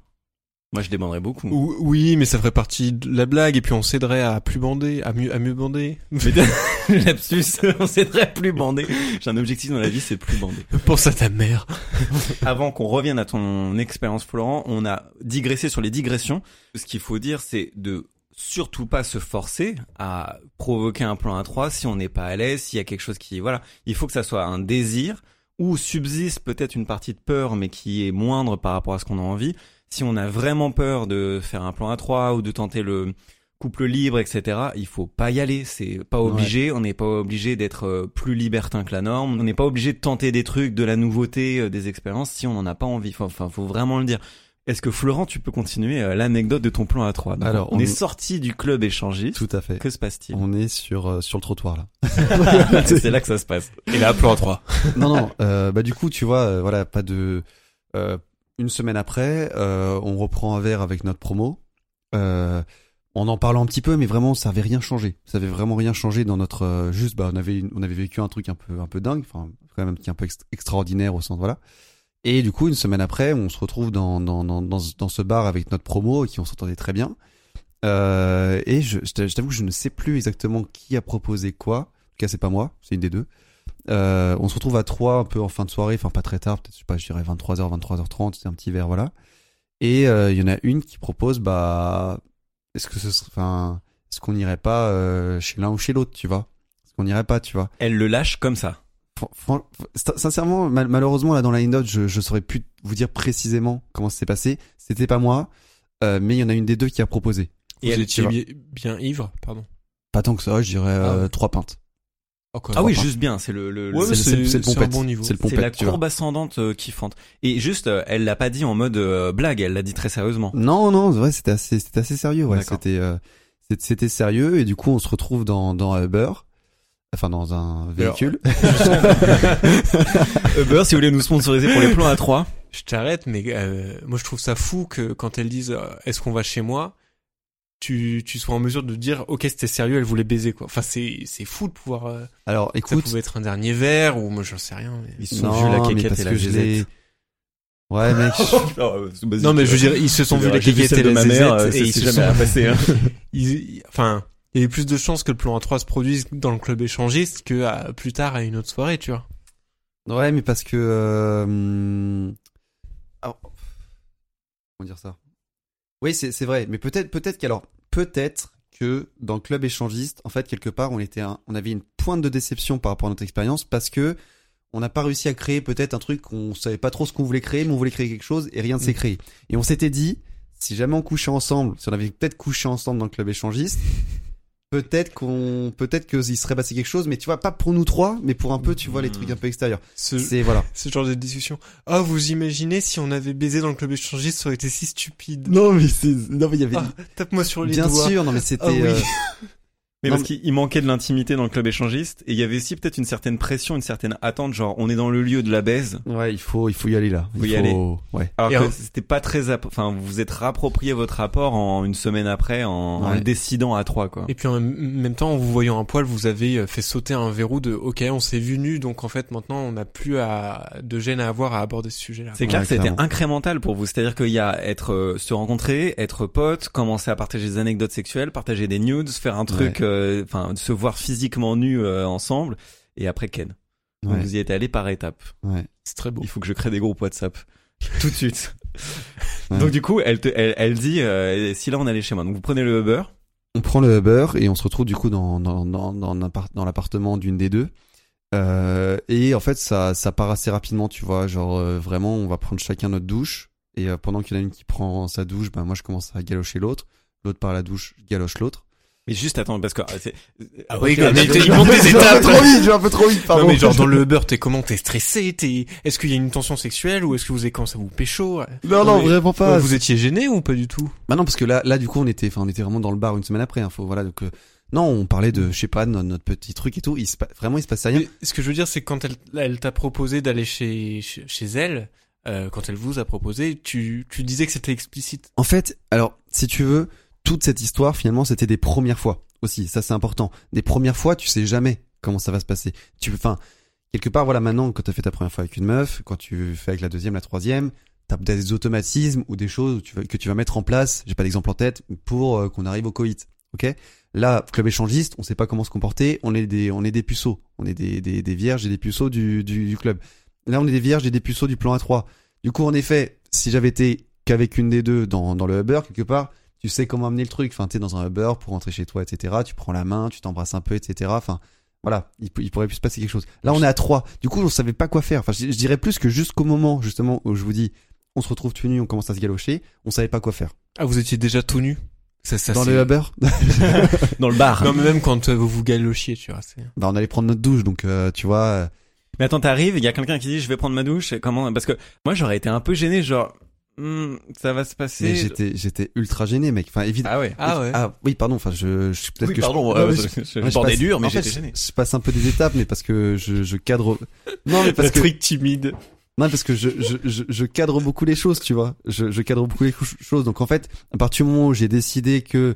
Moi, je débanderais beaucoup. Ou- Oui, mais ça ferait partie de la blague, et puis on s'aiderait à plus bander, à mieux, à mieux bander. Lapsus, on s'aiderait plus bander. J'ai un objectif dans la vie, c'est plus bander. Pense à ta mère. Avant qu'on revienne à ton expérience, Florent, on a digressé sur les digressions. Ce qu'il faut dire, c'est de surtout pas se forcer à provoquer un plan à trois si on n'est pas à l'aise, s'il y a quelque chose qui, voilà, il faut que ça soit un désir ou subsiste peut-être une partie de peur, mais qui est moindre par rapport à ce qu'on a envie. Si on a vraiment peur de faire un plan à trois ou de tenter le couple libre, etc., il faut pas y aller. C'est pas obligé. On n'est pas obligé d'être euh, plus libertin que la norme. On n'est pas obligé de tenter des trucs, de la nouveauté, euh, des expériences si on n'en a pas envie. Enfin, faut vraiment le dire. Est-ce que Florent, tu peux continuer euh, l'anecdote de ton plan à 3 Alors, on, on- est sorti du club échangiste. tout à fait Que se passe-t-il? On est sur euh, sur le trottoir là C'est là que ça se passe. Et là, plan à 3. non non euh, bah du coup tu vois euh, voilà pas de une semaine après euh, on reprend un verre avec notre promo. Euh, en en parlant un petit peu mais vraiment ça avait rien changé. Ça avait vraiment rien changé dans notre euh, juste bah on avait on avait vécu un truc un peu un peu dingue enfin quand même qui est un peu ext- extraordinaire au sens voilà. Et du coup une semaine après on se retrouve dans dans dans dans, ce- dans ce bar avec notre promo qui on s'entendait très bien. Euh, et je je t'avoue que je ne sais plus exactement qui a proposé quoi. En tout cas c'est pas moi c'est une des deux euh, on se retrouve à trois un peu en fin de soirée, enfin pas très tard, peut-être je sais pas, je dirais 23h, 23h30, c'est un petit verre voilà. Et euh, il y en a une qui propose bah est-ce que ce serait enfin est-ce qu'on n'irait pas euh, chez l'un ou chez l'autre, tu vois? Est-ce qu'on n'irait pas, tu vois? Elle le lâche comme ça. Fran- fran- sin- Sincèrement, mal- malheureusement là dans la note, je je saurais plus vous dire précisément comment ça s'est passé. C'était pas moi, euh, mais il y en a une des deux qui a proposé. Et vous elle, étiez tu bien, ivre, pardon. Pas tant que ça, je dirais euh, Ah ouais. trois pintes. Ah oui, juste bien. C'est le, le, le- Ouais, c'est c'est- le- c'est le bon niveau. C'est le c'est la courbe ascendante euh, kiffante. Et juste, euh, elle l'a pas dit en mode euh, blague. Elle l'a dit très sérieusement. Non, non, ouais, c'était assez, c'était assez sérieux. Ouais, D'accord. c'était, euh, c'était- c'était sérieux et du coup on se retrouve dans dans Uber, enfin dans un véhicule. Uber, si vous voulez nous sponsoriser pour les plans à 3 Je t'arrête, mais euh, moi je trouve ça fou que quand elles disent euh, est-ce qu'on va chez moi, tu, tu sois en mesure de dire, ok, c'était sérieux, elle voulait baiser, quoi. Enfin, c'est, c'est fou de pouvoir, euh, Alors ça écoute, pouvait être un dernier verre, ou moi, j'en sais rien. mais- Ils se sont non, vus la parce et la. Ouais mec, Non, mais je veux dire, ils se sont vus la celle et de la ma mère, zézette, euh, et ils c'est se jamais sont, passé. Hein. ils- enfin, il y avait plus de chances que le plan A3 se produise dans le club échangiste que à- plus tard à une autre soirée, tu vois. ouais mais parce que euh, hum, alors, comment dire ça? Oui c'est c'est vrai, mais peut-être peut-être qu'alors peut-être que dans le club échangiste, en fait quelque part on était un- on avait une pointe de déception par rapport à notre expérience parce que on n'a pas réussi à créer peut-être un truc qu'on savait pas trop ce qu'on voulait créer, mais on voulait créer quelque chose et rien ne s'est Mm. créé. Et on s'était dit, si jamais on couchait ensemble, si on avait peut-être couché ensemble dans le club échangiste, peut-être qu'on, peut-être qu'il serait passé quelque chose, mais tu vois, pas pour nous trois, mais pour un peu, tu vois, les trucs un peu extérieurs. Ce, C'est, voilà. ce genre de discussion. Ah, vous imaginez si on avait baisé dans le club échangiste, ça aurait été si stupide. Non, mais c'est, non, mais il y avait, Ah, tape-moi sur les bien doigts. sûr, non, mais c'était, Ah oui. euh, Mais Non, parce qu'il il manquait de l'intimité dans le club échangiste et il y avait aussi peut-être une certaine pression, une certaine attente, genre on est dans le lieu de la baise. ouais, il faut, il faut y aller là. Il Faut y aller. Ouais. Alors Et que en- c'était pas très, app- enfin vous vous êtes rapproprié votre rapport en une semaine après en, le décidant à trois quoi. Et puis en même- temps, en vous voyant un poil, vous avez euh, fait sauter un verrou de OK, on s'est vu nu, donc en fait maintenant on n'a plus à, de gêne à avoir à aborder ce sujet-là. C'est clair Ouais, que c'était incrémental pour vous, c'est-à-dire qu'il y a être euh, se rencontrer, être pote, commencer à partager des anecdotes sexuelles, partager des nudes, faire un truc, euh, enfin se voir physiquement nus euh, ensemble et après Ken. Donc Ouais. vous y êtes allé par étapes. Ouais. C'est très beau. Il faut que je crée des groupes WhatsApp tout de suite. Ouais. Donc du coup, elle te, elle, elle dit euh, si là on allait chez moi. Donc vous prenez le Uber. On prend le Uber et on se retrouve du coup dans dans dans dans, l'appart- dans l'appartement d'une des deux. Euh, et en fait, ça ça part assez rapidement, tu vois. Genre euh, vraiment, on va prendre chacun notre douche et euh, pendant qu'il y en a une qui prend sa douche, ben moi je commence à galocher l'autre. L'autre par la douche, je galoche l'autre. Mais juste attends parce que euh, c'est Ah oui, il monte des étapes. peu trop vite, un peu trop vite, pardon. Non mais genre dans le Uber, t'es comment? T'es stressé? T'es Est-ce qu'il y a une tension sexuelle? Ou est-ce que vous avez commencé à vous pécho? Non, non, mais- vraiment pas. Vous étiez gêné ou pas du tout? Bah non, parce que là, là, du coup, on était, enfin, on était vraiment dans le bar une semaine après. Hein, faut, voilà, donc, euh, non, on parlait de, je sais pas, de notre, notre petit truc et tout. Il se, vraiment, il se passait rien. Mais Ce que je veux dire, c'est que quand elle, elle t'a proposé d'aller chez, chez chez elle, euh, quand elle vous a proposé, tu, tu disais que c'était explicite. En fait, alors, si tu veux, toute cette histoire, finalement, c'était des premières fois aussi. Ça, c'est important. Des premières fois, tu sais jamais comment ça va se passer. Tu, enfin, quelque part, voilà, maintenant, quand t'as fait ta première fois avec une meuf, quand tu fais avec la deuxième, la troisième, t'as des automatismes ou des choses que tu vas mettre en place. J'ai pas d'exemple en tête pour euh, qu'on arrive au coït. Ok? Là, club échangiste, on sait pas comment se comporter. On est des, on est des puceaux. On est des, des, des vierges et des puceaux du, du, du club. Là, on est des vierges et des puceaux du plan A3. Du coup, en effet, si j'avais été qu'avec une des deux dans, dans le Uber, quelque part, tu sais comment amener le truc. Enfin, t'es dans un Uber pour rentrer chez toi, etc. Tu prends la main, tu t'embrasses un peu, etc. Enfin, voilà, il, pourrait plus se passer quelque chose. Là, on est à trois. Du coup, on savait pas quoi faire. Enfin, je, je dirais plus que jusqu'au moment, justement, où je vous dis, on se retrouve tout nu, on commence à se galocher, on savait pas quoi faire. Ah, vous étiez déjà tout nu? Ça, ça, dans le Uber, dans le bar. Non mais même quand euh, vous vous galochiez, tu vois. bah, on allait prendre notre douche, donc euh, tu vois. euh, Mais attends, t'arrives, il y a quelqu'un qui dit je vais prendre ma douche. Comment? Parce que moi j'aurais été un peu gêné, genre Hmm, ça va se mais passer. j'étais, j'étais ultra gêné, mec. Enfin, évidemment. Ah ouais. Ah ouais. Ah oui, pardon. Enfin, je, je peut-être Oui, que je- pardon. Non, euh, mais je, je- je, je passe- dur, mais j'étais je- gêné. Je, passe un peu des étapes, mais parce que je, je cadre. Non, mais parce que truc timide. non, parce que je, je, je, je cadre beaucoup les choses, tu vois. Je, je cadre beaucoup les choses. Donc en fait, à partir du moment où j'ai décidé que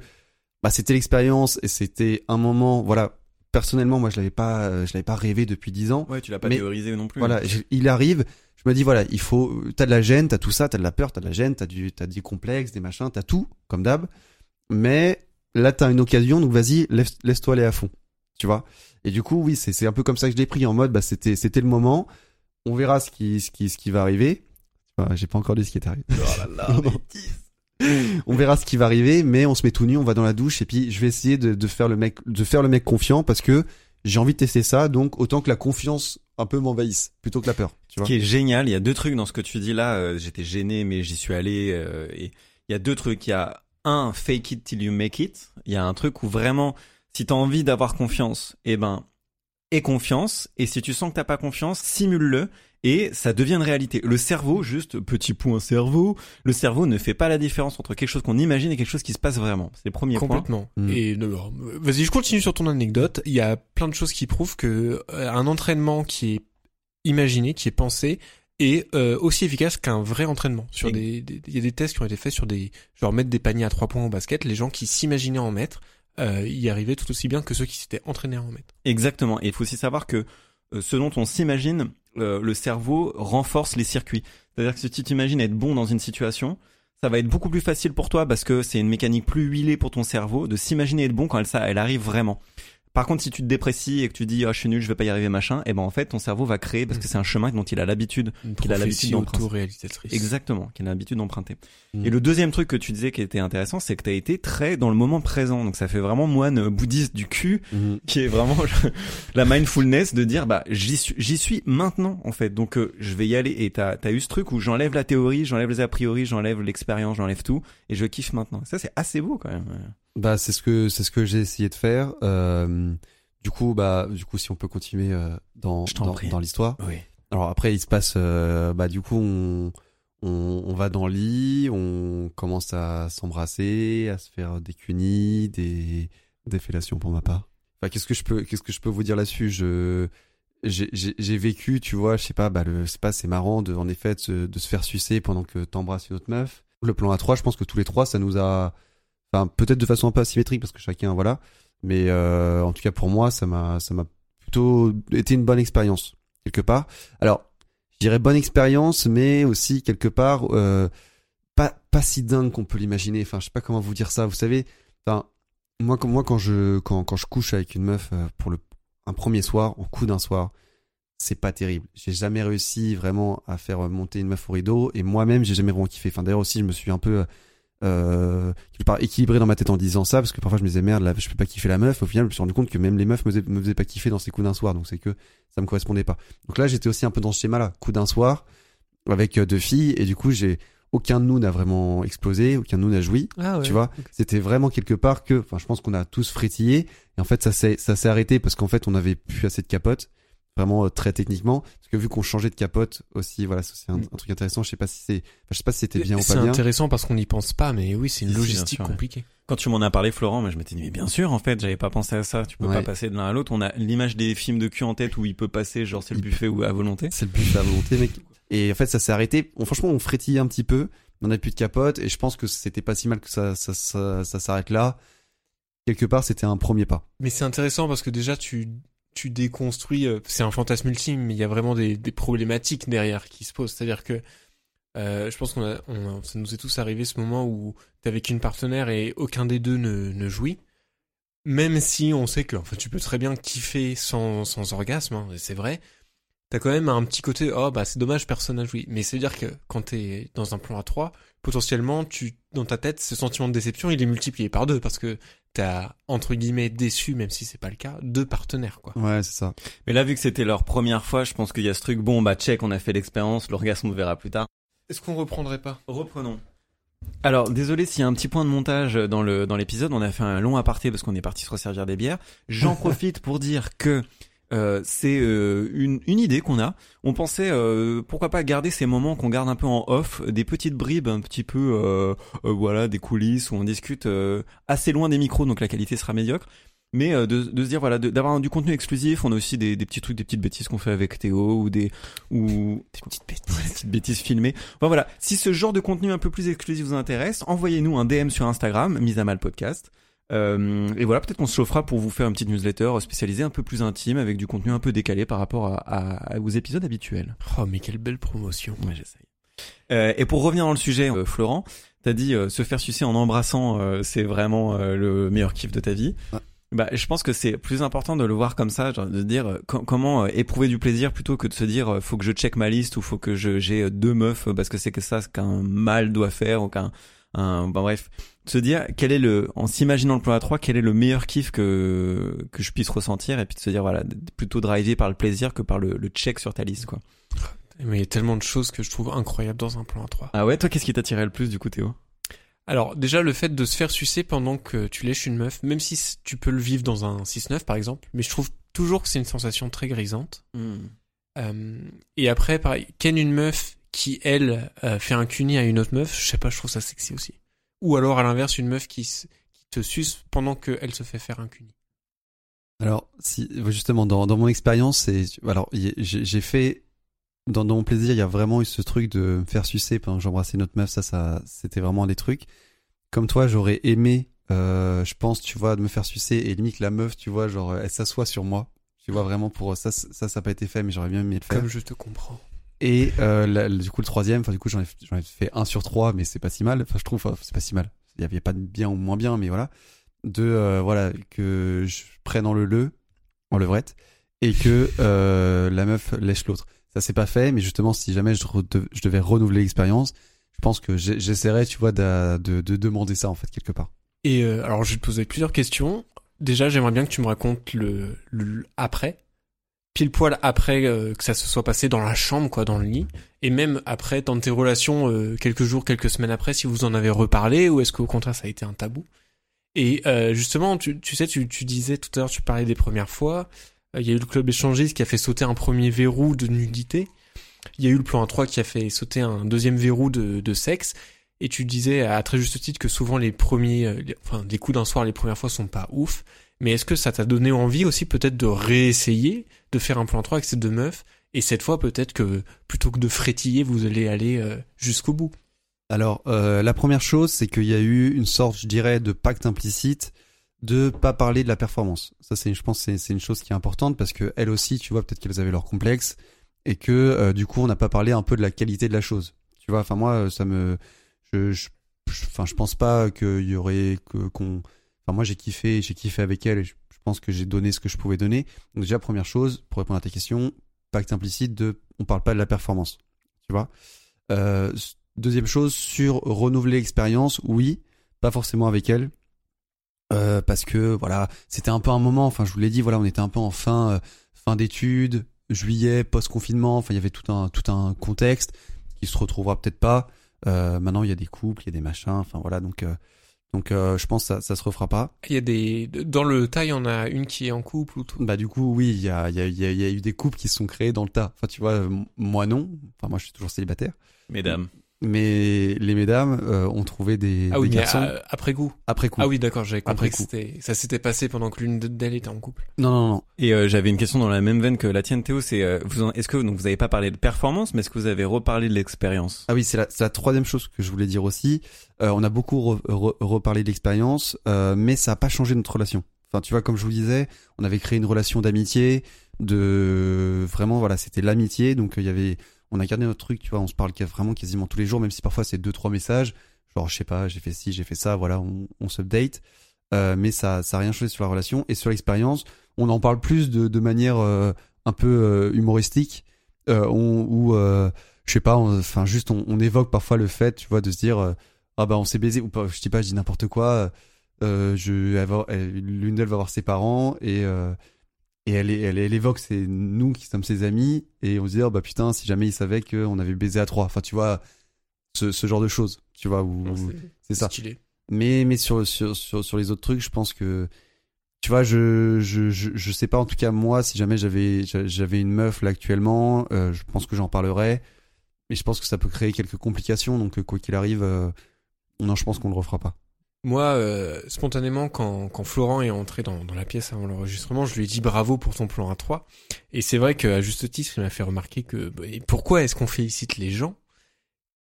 bah, c'était l'expérience et c'était un moment, voilà. Personnellement, moi, je l'avais pas, euh, je l'avais pas rêvé depuis dix ans. Ouais, tu l'as pas Mais- théorisé non plus. Voilà, je- il arrive. Je me dis voilà, il faut. T'as de la gêne, t'as tout ça, t'as de la peur, t'as de la gêne, t'as du, t'as du complexe, des machins, t'as tout comme d'hab. Mais là, t'as une occasion, donc vas-y, laisse, laisse-toi aller à fond, tu vois. Et du coup, oui, c'est, c'est un peu comme ça que je l'ai pris en mode, bah c'était, c'était le moment. On verra ce qui, ce qui, ce qui va arriver. Enfin, j'ai pas encore dit ce qui est arrivé. on verra ce qui va arriver, mais on se met tout nu, on va dans la douche et puis je vais essayer de, de faire le mec, de faire le mec confiant parce que j'ai envie de tester ça, donc autant que la confiance un peu m'envahisse plutôt que la peur, tu Ce vois. qui est génial, il y a deux trucs dans ce que tu dis là. euh, J'étais gêné, mais j'y suis allé. euh, et il y a deux trucs. Il y a un, fake it till you make it. Il y a un truc où vraiment, si t'as envie d'avoir confiance, eh ben, aie confiance. Et si tu sens que t'as pas confiance, simule-le. Et ça devient une réalité. Le cerveau, juste petit point cerveau, le cerveau ne fait pas la différence entre quelque chose qu'on imagine et quelque chose qui se passe vraiment. C'est le premier point. Complètement. Mm. Et vas-y, je continue sur ton anecdote. Il y a plein de choses qui prouvent que euh, un entraînement qui est imaginé, qui est pensé, et euh, aussi efficace qu'un vrai entraînement. Sur Et- des- il y a des tests qui ont été faits sur des, genre mettre des paniers à trois points au basket. Les gens qui s'imaginaient en mettre, euh, y arrivaient tout aussi bien que ceux qui s'étaient entraînés à en mettre. Exactement. Et il faut aussi savoir que euh, ce dont on s'imagine, euh, le cerveau renforce les circuits. C'est-à-dire que si tu t'imagines être bon dans une situation, ça va être beaucoup plus facile pour toi parce que c'est une mécanique plus huilée pour ton cerveau de s'imaginer être bon quand elle, ça, elle arrive vraiment. Par contre, si tu te déprécies et que tu dis oh, je suis nul, je vais pas y arriver machin, et ben en fait ton cerveau va créer parce que c'est un chemin dont il a l'habitude Qu'il a l'habitude d'emprunter. Exactement, qu'il a l'habitude d'emprunter. Mm. Et le deuxième truc que tu disais qui était intéressant, c'est que tu as été très dans le moment présent. Donc ça fait vraiment moine bouddhiste du cul, Mhm. qui est vraiment la mindfulness de dire bah j'y suis, j'y suis maintenant en fait. Donc euh, je vais y aller. Et t'as as eu ce truc où j'enlève la théorie, j'enlève les a priori, j'enlève l'expérience, j'enlève tout, et je kiffe maintenant. Ça c'est assez beau quand même. Bah c'est ce que c'est ce que j'ai essayé de faire. Euh, du coup bah du coup si on peut continuer euh, dans dans, l'histoire. Oui. Alors après il se passe euh, bah du coup on, on on va dans le lit, on commence à s'embrasser, à se faire des cunis, des des fellations pour ma part. Enfin qu'est-ce que je peux qu'est-ce que je peux vous dire là-dessus? Je j'ai vécu, tu vois, je sais pas, bah le c'est pas c'est marrant de en effet de se, de se faire sucer pendant que t'embrasses une autre meuf. Le plan A3, je pense que tous les trois ça nous a peut-être de façon un peu asymétrique parce que chacun voilà, mais euh, en tout cas pour moi ça m'a ça m'a plutôt été une bonne expérience quelque part. Alors je dirais bonne expérience, mais aussi quelque part euh, pas pas si dingue qu'on peut l'imaginer. Enfin je sais pas comment vous dire ça. Vous savez, enfin moi moi quand je quand quand je couche avec une meuf euh, pour le un premier soir, au coup d'un soir, c'est pas terrible. J'ai jamais réussi vraiment à faire monter une meuf au rideau et moi-même j'ai jamais vraiment kiffé. Enfin d'ailleurs aussi je me suis un peu euh, quelque part équilibré dans ma tête en disant ça parce que parfois je me disais merde là je peux pas kiffer la meuf. Au final je me suis rendu compte que même les meufs me faisaient, me faisaient pas kiffer dans ces coups d'un soir donc c'est que ça me correspondait pas. Donc là j'étais aussi un peu dans ce schéma là, coup d'un soir avec euh, deux filles et du coup j'ai aucun de nous n'a vraiment explosé, aucun de nous n'a joui. Ah ouais. Tu vois, c'était vraiment quelque part que, enfin, je pense qu'on a tous frétillé et en fait ça s'est ça s'est arrêté parce qu'en fait on avait plus assez de capote, vraiment euh, très techniquement, parce que vu qu'on changeait de capote aussi, voilà, ça, c'est un, un truc intéressant. Je sais pas si c'est, enfin, je sais pas si c'était bien ou C'est pas bien. intéressant parce qu'on n'y pense pas, mais oui, c'est une logistique sûr, ouais. compliquée. Quand tu m'en as parlé, Florent, mais je m'étais dit, mais bien sûr, en fait, j'avais pas pensé à ça. Tu peux Ouais. pas passer de l'un à l'autre. On a l'image des films de cul en tête où il peut passer, genre c'est le buffet ou à volonté. C'est le de la volonté, mec. Et en fait, ça s'est arrêté. Franchement, on frétillait un petit peu. On n'a plus de capote et je pense que c'était pas si mal que ça, ça, ça, ça s'arrête là. Quelque part, c'était un premier pas. Mais c'est intéressant parce que déjà tu tu déconstruis. euh, c'est un fantasme ultime, mais il y a vraiment des, problématiques derrière qui se posent. C'est-à-dire que euh, je pense qu'on a, on ça nous est tous arrivé ce moment où t'es avec une partenaire et aucun des deux ne, jouit. Même si on sait que en fait, tu peux très bien kiffer sans, sans orgasme, hein, c'est vrai. T'as quand même un petit côté, oh bah c'est dommage, personne n'a joui. Mais c'est à dire que quand t'es dans un plan à 3, potentiellement, tu, dans ta tête, ce sentiment de déception, il est multiplié par deux parce que t'as, entre guillemets, déçu, même si c'est pas le cas, deux partenaires, quoi. Ouais, c'est ça. Mais là, vu que c'était leur première fois, je pense qu'il y a ce truc, bon, bah, check, on a fait l'expérience, l'orgasme, on verra plus tard. Est-ce qu'on reprendrait pas? Reprenons. Alors, désolé s'il y a un petit point de montage dans le dans l'épisode, on a fait un long aparté parce qu'on est parti se resservir des bières. J'en profite pour dire que euh, c'est euh, une, une idée qu'on a. On pensait euh, pourquoi pas garder ces moments qu'on garde un peu en off, des petites bribes un petit peu, euh, euh, voilà, des coulisses où on discute euh, assez loin des micros, donc la qualité sera médiocre. Mais euh, de, de se dire voilà, d'avoir du contenu exclusif. On a aussi des, des petits trucs, des petites bêtises qu'on fait avec Théo ou des ou des petites bêtises, des petites bêtises filmées. Enfin voilà, si ce genre de contenu un peu plus exclusif vous intéresse, envoyez-nous un DM sur Instagram, mise à mal podcast. Euh, et voilà, peut-être qu'on se chauffera pour vous faire une petite newsletter spécialisée un peu plus intime avec du contenu un peu décalé par rapport à, à- à vos épisodes habituels. Oh, mais quelle belle promotion. Ouais, j'essaye. Euh, et pour revenir dans le sujet, euh, Florent, t'as dit euh, se faire sucer en embrassant, euh, c'est vraiment le meilleur kiff de ta vie. Ouais. Bah, je pense que c'est plus important de le voir comme ça, genre de dire co- comment éprouver du plaisir plutôt que de se dire faut que je check ma liste ou faut que j'ai deux meufs parce que c'est que ça ce qu'un mâle doit faire ou qu'un un bah, bref se dire quel est le en s'imaginant le plan à 3 quel est le meilleur kiff que que je puisse ressentir et puis de se dire voilà plutôt drivé par le plaisir que par le, le check sur ta liste quoi. Mais il y a tellement de choses que je trouve incroyables dans un plan à 3. Ah ouais, toi qu'est-ce qui t'attirait le plus du coup Théo? Alors, déjà, le fait de se faire sucer pendant que tu lèches une meuf, même si tu peux le vivre dans un 6-9 par exemple, mais je trouve toujours que c'est une sensation très grisante. Euh, et après, pareil, ken une meuf qui, elle, euh, fait un cuni à une autre meuf, je sais pas, je trouve ça sexy aussi. Ou alors, à l'inverse, une meuf qui, te suce pendant qu'elle se fait faire un cuni. Alors, si justement dans, dans mon expérience, alors j'ai j'ai fait dans, dans mon plaisir, il y a vraiment eu ce truc de me faire sucer pendant que j'embrassais notre meuf. Ça, ça, c'était vraiment un des trucs. Comme toi, j'aurais aimé, euh, je pense, tu vois, de me faire sucer et limite la meuf, tu vois, genre, elle s'assoit sur moi. Tu vois, vraiment pour ça, ça, ça n'a pas été fait, mais j'aurais bien aimé le faire. Comme je te comprends. Et euh, du coup, le troisième, enfin, du coup, j'en ai, ai fait un sur trois, mais c'est pas si mal. Enfin, je trouve, c'est pas si mal. Il y avait pas de bien ou moins bien, mais voilà. De, euh, voilà, que je prenne en le le, en levrette, et que euh, la meuf lèche l'autre. Ça s'est pas fait, mais justement, si jamais je, je devais renouveler l'expérience, je pense que j'essaierais, tu vois, de, de demander ça, en fait, quelque part. Et euh, alors, je vais te poser plusieurs questions. Déjà, j'aimerais bien que tu me racontes le, le après. Pile poil après euh, que ça se soit passé dans la chambre, quoi, dans le lit. Et même après, dans tes relations, euh, quelques jours, quelques semaines après, si vous en avez reparlé, ou est-ce qu'au contraire, ça a été un tabou? Et euh, justement, tu, tu sais, tu, tu disais tout à l'heure, tu parlais des premières fois. Euh, Il y a eu le club échangiste qui a fait sauter un premier verrou de nudité. Il y a eu le plan A3 qui a fait sauter un deuxième verrou de, de sexe. Et tu disais à très juste titre que souvent les premiers, euh, enfin les coups d'un soir les premières fois sont pas ouf. Mais est-ce que ça t'a donné envie aussi peut-être de réessayer, de faire un plan 3 avec ces deux meufs et cette fois peut-être que plutôt que de frétiller, vous allez aller euh, jusqu'au bout? Alors, euh, la première chose, c'est qu'il y a eu une sorte, je dirais, de pacte implicite de pas parler de la performance. Ça, c'est, je pense, c'est, une chose qui est importante parce que elles aussi, tu vois, peut-être qu'elles avaient leur complexe et que euh, du coup, on n'a pas parlé un peu de la qualité de la chose. Tu vois, enfin moi, ça me, je, je, je- je pense pas qu'il y aurait que qu'on, moi, j'ai kiffé, j'ai kiffé avec elle et je, pense que j'ai donné ce que je pouvais donner. Donc déjà, première chose, pour répondre à ta question, pacte implicite de, on parle pas de la performance. Tu vois. Euh, Deuxième chose, sur renouveler l'expérience, oui, pas forcément avec elle. Euh, parce que voilà, c'était un peu un moment, enfin je vous l'ai dit, voilà, on était un peu en fin, euh, fin d'études, juillet, post-confinement, enfin il y avait tout un, tout un contexte qui se retrouvera peut-être pas. Maintenant il y a des couples, il y a des machins, enfin voilà, donc, donc euh, je pense que ça, ça se refera pas. Il y a des dans le tas, il y en a une qui est en couple ou tout. Bah du coup oui, il y a, il y, a, il y a- il y a eu des couples qui se sont créés dans le tas. Enfin tu vois, moi non, enfin moi je suis toujours célibataire. Mesdames. Mais les mesdames euh, ont trouvé des, Ah oui, des mais garçons euh, après coup. après coup. Ah oui, d'accord, j'avais compris Après que coup. c'était ça s'était passé pendant que l'une d'elles était en couple. Non non non. Et euh, j'avais une question dans la même veine que la tienne, Théo. C'est euh, vous en- est-ce que donc vous avez pas parlé de performance, mais est-ce que vous avez reparlé de l'expérience? Ah oui, c'est la, c'est la troisième chose que je voulais dire aussi. Euh, on a beaucoup re- re- reparlé de l'expérience, euh, mais ça a pas changé notre relation. Enfin, tu vois, comme je vous disais, on avait créé une relation d'amitié, de vraiment, voilà, c'était l'amitié. Donc, euh, il y avait, on a gardé notre truc, tu vois, on se parle vraiment quasiment tous les jours, même si parfois c'est deux, trois messages. Genre, je sais pas, j'ai fait ci, j'ai fait ça, voilà, on, on s'update. Euh, mais ça, ça a rien changé sur la relation et sur l'expérience. On en parle plus de, de manière euh, un peu euh, humoristique, euh, on, ou euh, je sais pas, enfin juste on, évoque parfois le fait, tu vois, de se dire ah bah on s'est baisé ou pas, je dis pas, je dis n'importe quoi. Je, l'une d'elles va voir ses parents et et elle, elle, elle évoque c'est nous qui sommes ses amis et on se dit oh bah putain si jamais ils savaient qu'on avait baisé à trois. Enfin tu vois ce, ce genre de choses, tu vois où c'est ça. Stylé. Mais mais sur sur sur sur les autres trucs, je pense que tu vois, je je je, je sais pas en tout cas moi si jamais j'avais j'a- j'avais une meuf là actuellement, euh, je pense que j'en parlerais. Mais je pense que ça peut créer quelques complications, donc quoi qu'il arrive, euh, non, je pense qu'on le refera pas. Moi, euh, spontanément, quand, quand Florent est entré dans, dans la pièce avant l'enregistrement, je lui ai dit bravo pour ton plan A3. Et c'est vrai qu'à juste titre, il m'a fait remarquer que bah, et pourquoi est-ce qu'on félicite les gens?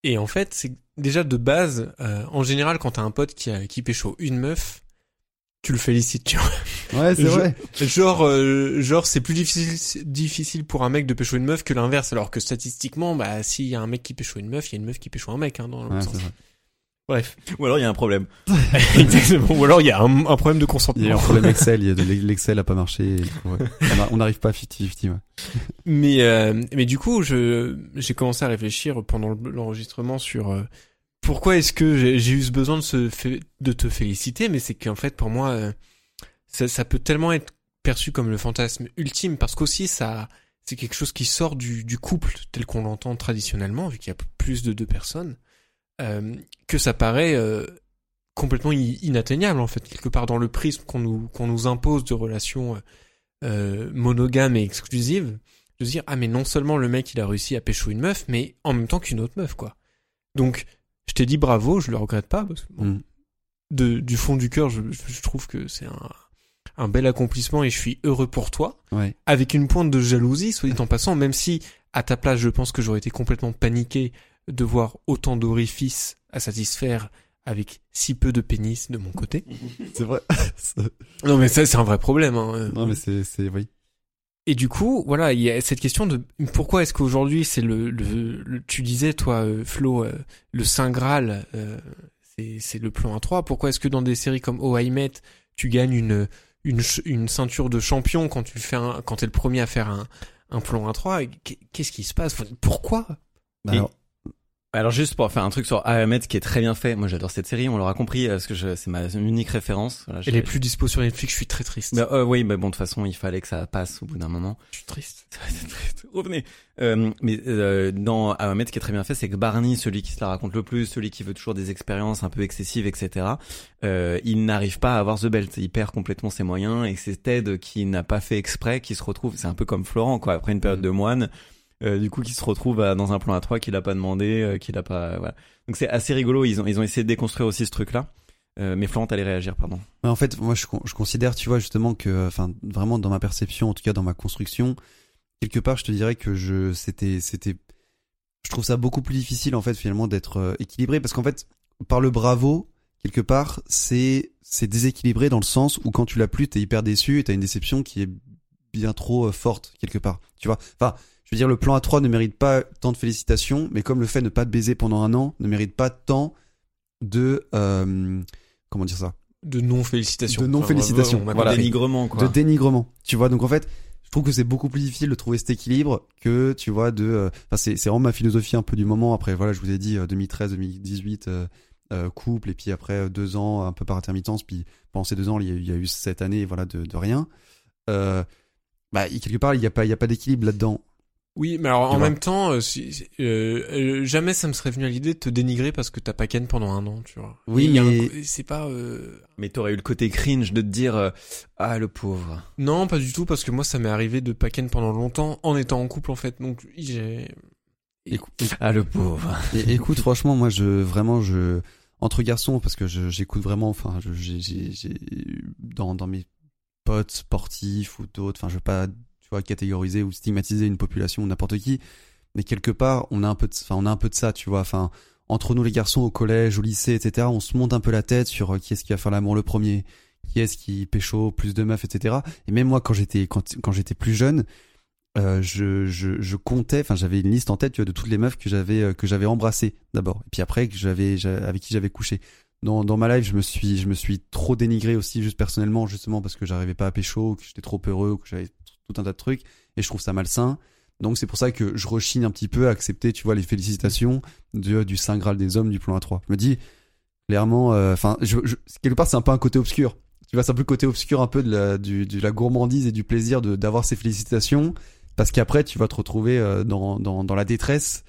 Et en fait, c'est déjà de base, euh, en général, quand t'as un pote qui, a, qui pécho une meuf, tu le félicites, tu vois. Ouais, Je- Genre, euh, genre c'est plus difficile, difficile pour un mec de pécho une meuf que l'inverse, alors que statistiquement, bah, s'il y a un mec qui pécho une meuf, il y a une meuf qui pécho un mec, hein, dans le Ouais, c'est sens. Bref. Ou alors il y a un problème. Exactement. Ou alors il y a un, un problème de Il y a consentement. un problème Excel, l'Excel a pas marché. ouais. On n'arrive pas à 50-50. Ouais. Mais euh, mais du coup, je j'ai commencé à réfléchir pendant le- l'enregistrement sur euh, pourquoi est-ce que j'ai eu ce besoin de se fé- de te féliciter, mais c'est qu'en fait pour moi euh, ça, ça peut tellement être perçu comme le fantasme ultime parce qu'aussi ça c'est quelque chose qui sort du, du couple tel qu'on l'entend traditionnellement vu qu'il y a plus de deux personnes euh, que ça paraît euh, complètement inatteignable en fait quelque part dans le prisme qu'on nous qu'on nous impose de relations euh, monogames et exclusives de se dire ah mais non seulement le mec il a réussi à pécho une meuf mais en même temps qu'une autre meuf quoi donc je t'ai dit bravo je le regrette pas parce que bon, Mm. de, du fond du cœur je, je- je trouve que c'est un, un bel accomplissement et je suis heureux pour toi Ouais. avec une pointe de jalousie soit dit en passant même si à ta place, je pense que j'aurais été complètement paniqué de voir autant d'orifices à satisfaire avec si peu de pénis de mon côté. C'est vrai. Non mais ça c'est un vrai problème. Hein. non mais c'est c'est oui. Et du coup, voilà, il y a cette question de pourquoi est-ce qu'aujourd'hui c'est le, le, le- tu disais toi euh, Flo euh, le saint graal euh, c'est c'est le plan A3. Pourquoi est-ce que dans des séries comme Oh I Met tu gagnes une une une ceinture de champion quand tu fais un, quand t'es le premier à faire un un plan A3 Et qu'est- Qu'est-ce qui se passe? Pourquoi? Bah alors, Alors juste pour faire un truc sur Ahmed qui est très bien fait. Moi j'adore cette série, on l'aura compris euh, parce que je- c'est ma unique référence. Voilà, Elle est plus dispo sur Netflix. Je suis très triste. Bah, euh, oui, mais bon de toute façon il fallait que ça passe au bout d'un moment. Je suis triste. Triste. Revenez. Euh, mais euh, dans Ahmed, ce qui est très bien fait, c'est que Barney, celui qui se la raconte le plus, celui qui veut toujours des expériences un peu excessives, etc. Euh, il n'arrive pas à avoir the belt. Il perd complètement ses moyens et c'est Ted qui n'a pas fait exprès, qui se retrouve. C'est un peu comme Florent, quoi. Après une période de moine, euh, du coup, qui se retrouve à- dans un plan à trois qu'il a pas demandé, euh, qu'il a pas. Voilà. Donc c'est assez rigolo. Ils ont ils ont essayé de déconstruire aussi ce truc-là. Euh, mais Florent, allait réagir, pardon. Mais en fait, moi, je, je considère, tu vois, justement que, enfin, vraiment dans ma perception, en tout cas dans ma construction, quelque part, je te dirais que je, c'était, c'était, je trouve ça beaucoup plus difficile en fait finalement d'être euh, équilibré parce qu'en fait, par le bravo, quelque part, c'est, c'est déséquilibré dans le sens où quand tu l'as plus, t'es hyper déçu et t'as une déception qui est bien trop euh, forte quelque part. Tu vois, enfin. Je veux dire, le plan A3 ne mérite pas tant de félicitations, mais comme le fait de ne pas te baiser pendant un an ne mérite pas tant de, euh, comment dire ça, De non félicitations. De non-félicitations. on a Voilà. Dénigrement, quoi. de dénigrement. Tu vois, donc en fait, je trouve que c'est beaucoup plus difficile de trouver cet équilibre que, tu vois, de. euh, Enfin, c'est c'est vraiment ma philosophie un peu du moment. Après, voilà, je vous ai dit euh, 2013, 2018, euh, euh, couple, et puis après euh, deux ans un peu par intermittence, puis pendant ces deux ans, il y a, eu- il y a eu cette année, voilà, de, de rien. Euh, bah, quelque part, il n'y a pas, il y a pas d'équilibre là-dedans. Oui, mais alors en même temps, euh, si- euh, euh, jamais ça me serait venu à l'idée de te dénigrer parce que t'as pas ken pendant un an, tu vois. Oui, mais- c'est pas. euh, Mais t'aurais eu le côté cringe de te dire euh, ah le pauvre. Non, pas du tout, parce que moi ça m'est arrivé de pas ken pendant longtemps en étant en couple en fait. Donc j'ai. Ah le pauvre. Et écoute, franchement, moi, je vraiment, je entre garçons, parce que j'écoute vraiment, enfin, je- j'ai, j'ai, j'ai- dans dans mes potes sportifs ou d'autres, enfin, je veux pas, tu vois, catégoriser ou stigmatiser une population ou n'importe qui, mais quelque part, on a un peu, de, enfin, on a un peu de ça, tu vois, enfin, entre nous les garçons au collège, au lycée, etc., on se monte un peu la tête sur euh, qui est-ce qui va faire l'amour le premier, qui est-ce qui pécho plus de meufs, etc. Et même moi, quand j'étais quand, quand j'étais plus jeune, euh, je, je, je comptais, enfin j'avais une liste en tête tu vois, de toutes les meufs que j'avais euh, que j'avais embrassées d'abord, et puis après que j'avais j'a- avec qui j'avais couché. Dans, dans ma life, je me suis je me suis trop dénigré aussi juste personnellement justement parce que j'arrivais pas à pécho, que j'étais trop heureux, que j'avais tout un tas de trucs, et je trouve ça malsain. Donc c'est pour ça que je rechigne un petit peu à accepter, tu vois, les félicitations du, du saint graal des hommes du plan A3. Je me dis clairement, euh, enfin, quelque part c'est un peu un côté obscur. Tu vois, c'est un peu le côté obscur un peu de la, du, de la gourmandise et du plaisir de d'avoir ces félicitations parce qu'après tu vas te retrouver euh, dans, dans, dans la détresse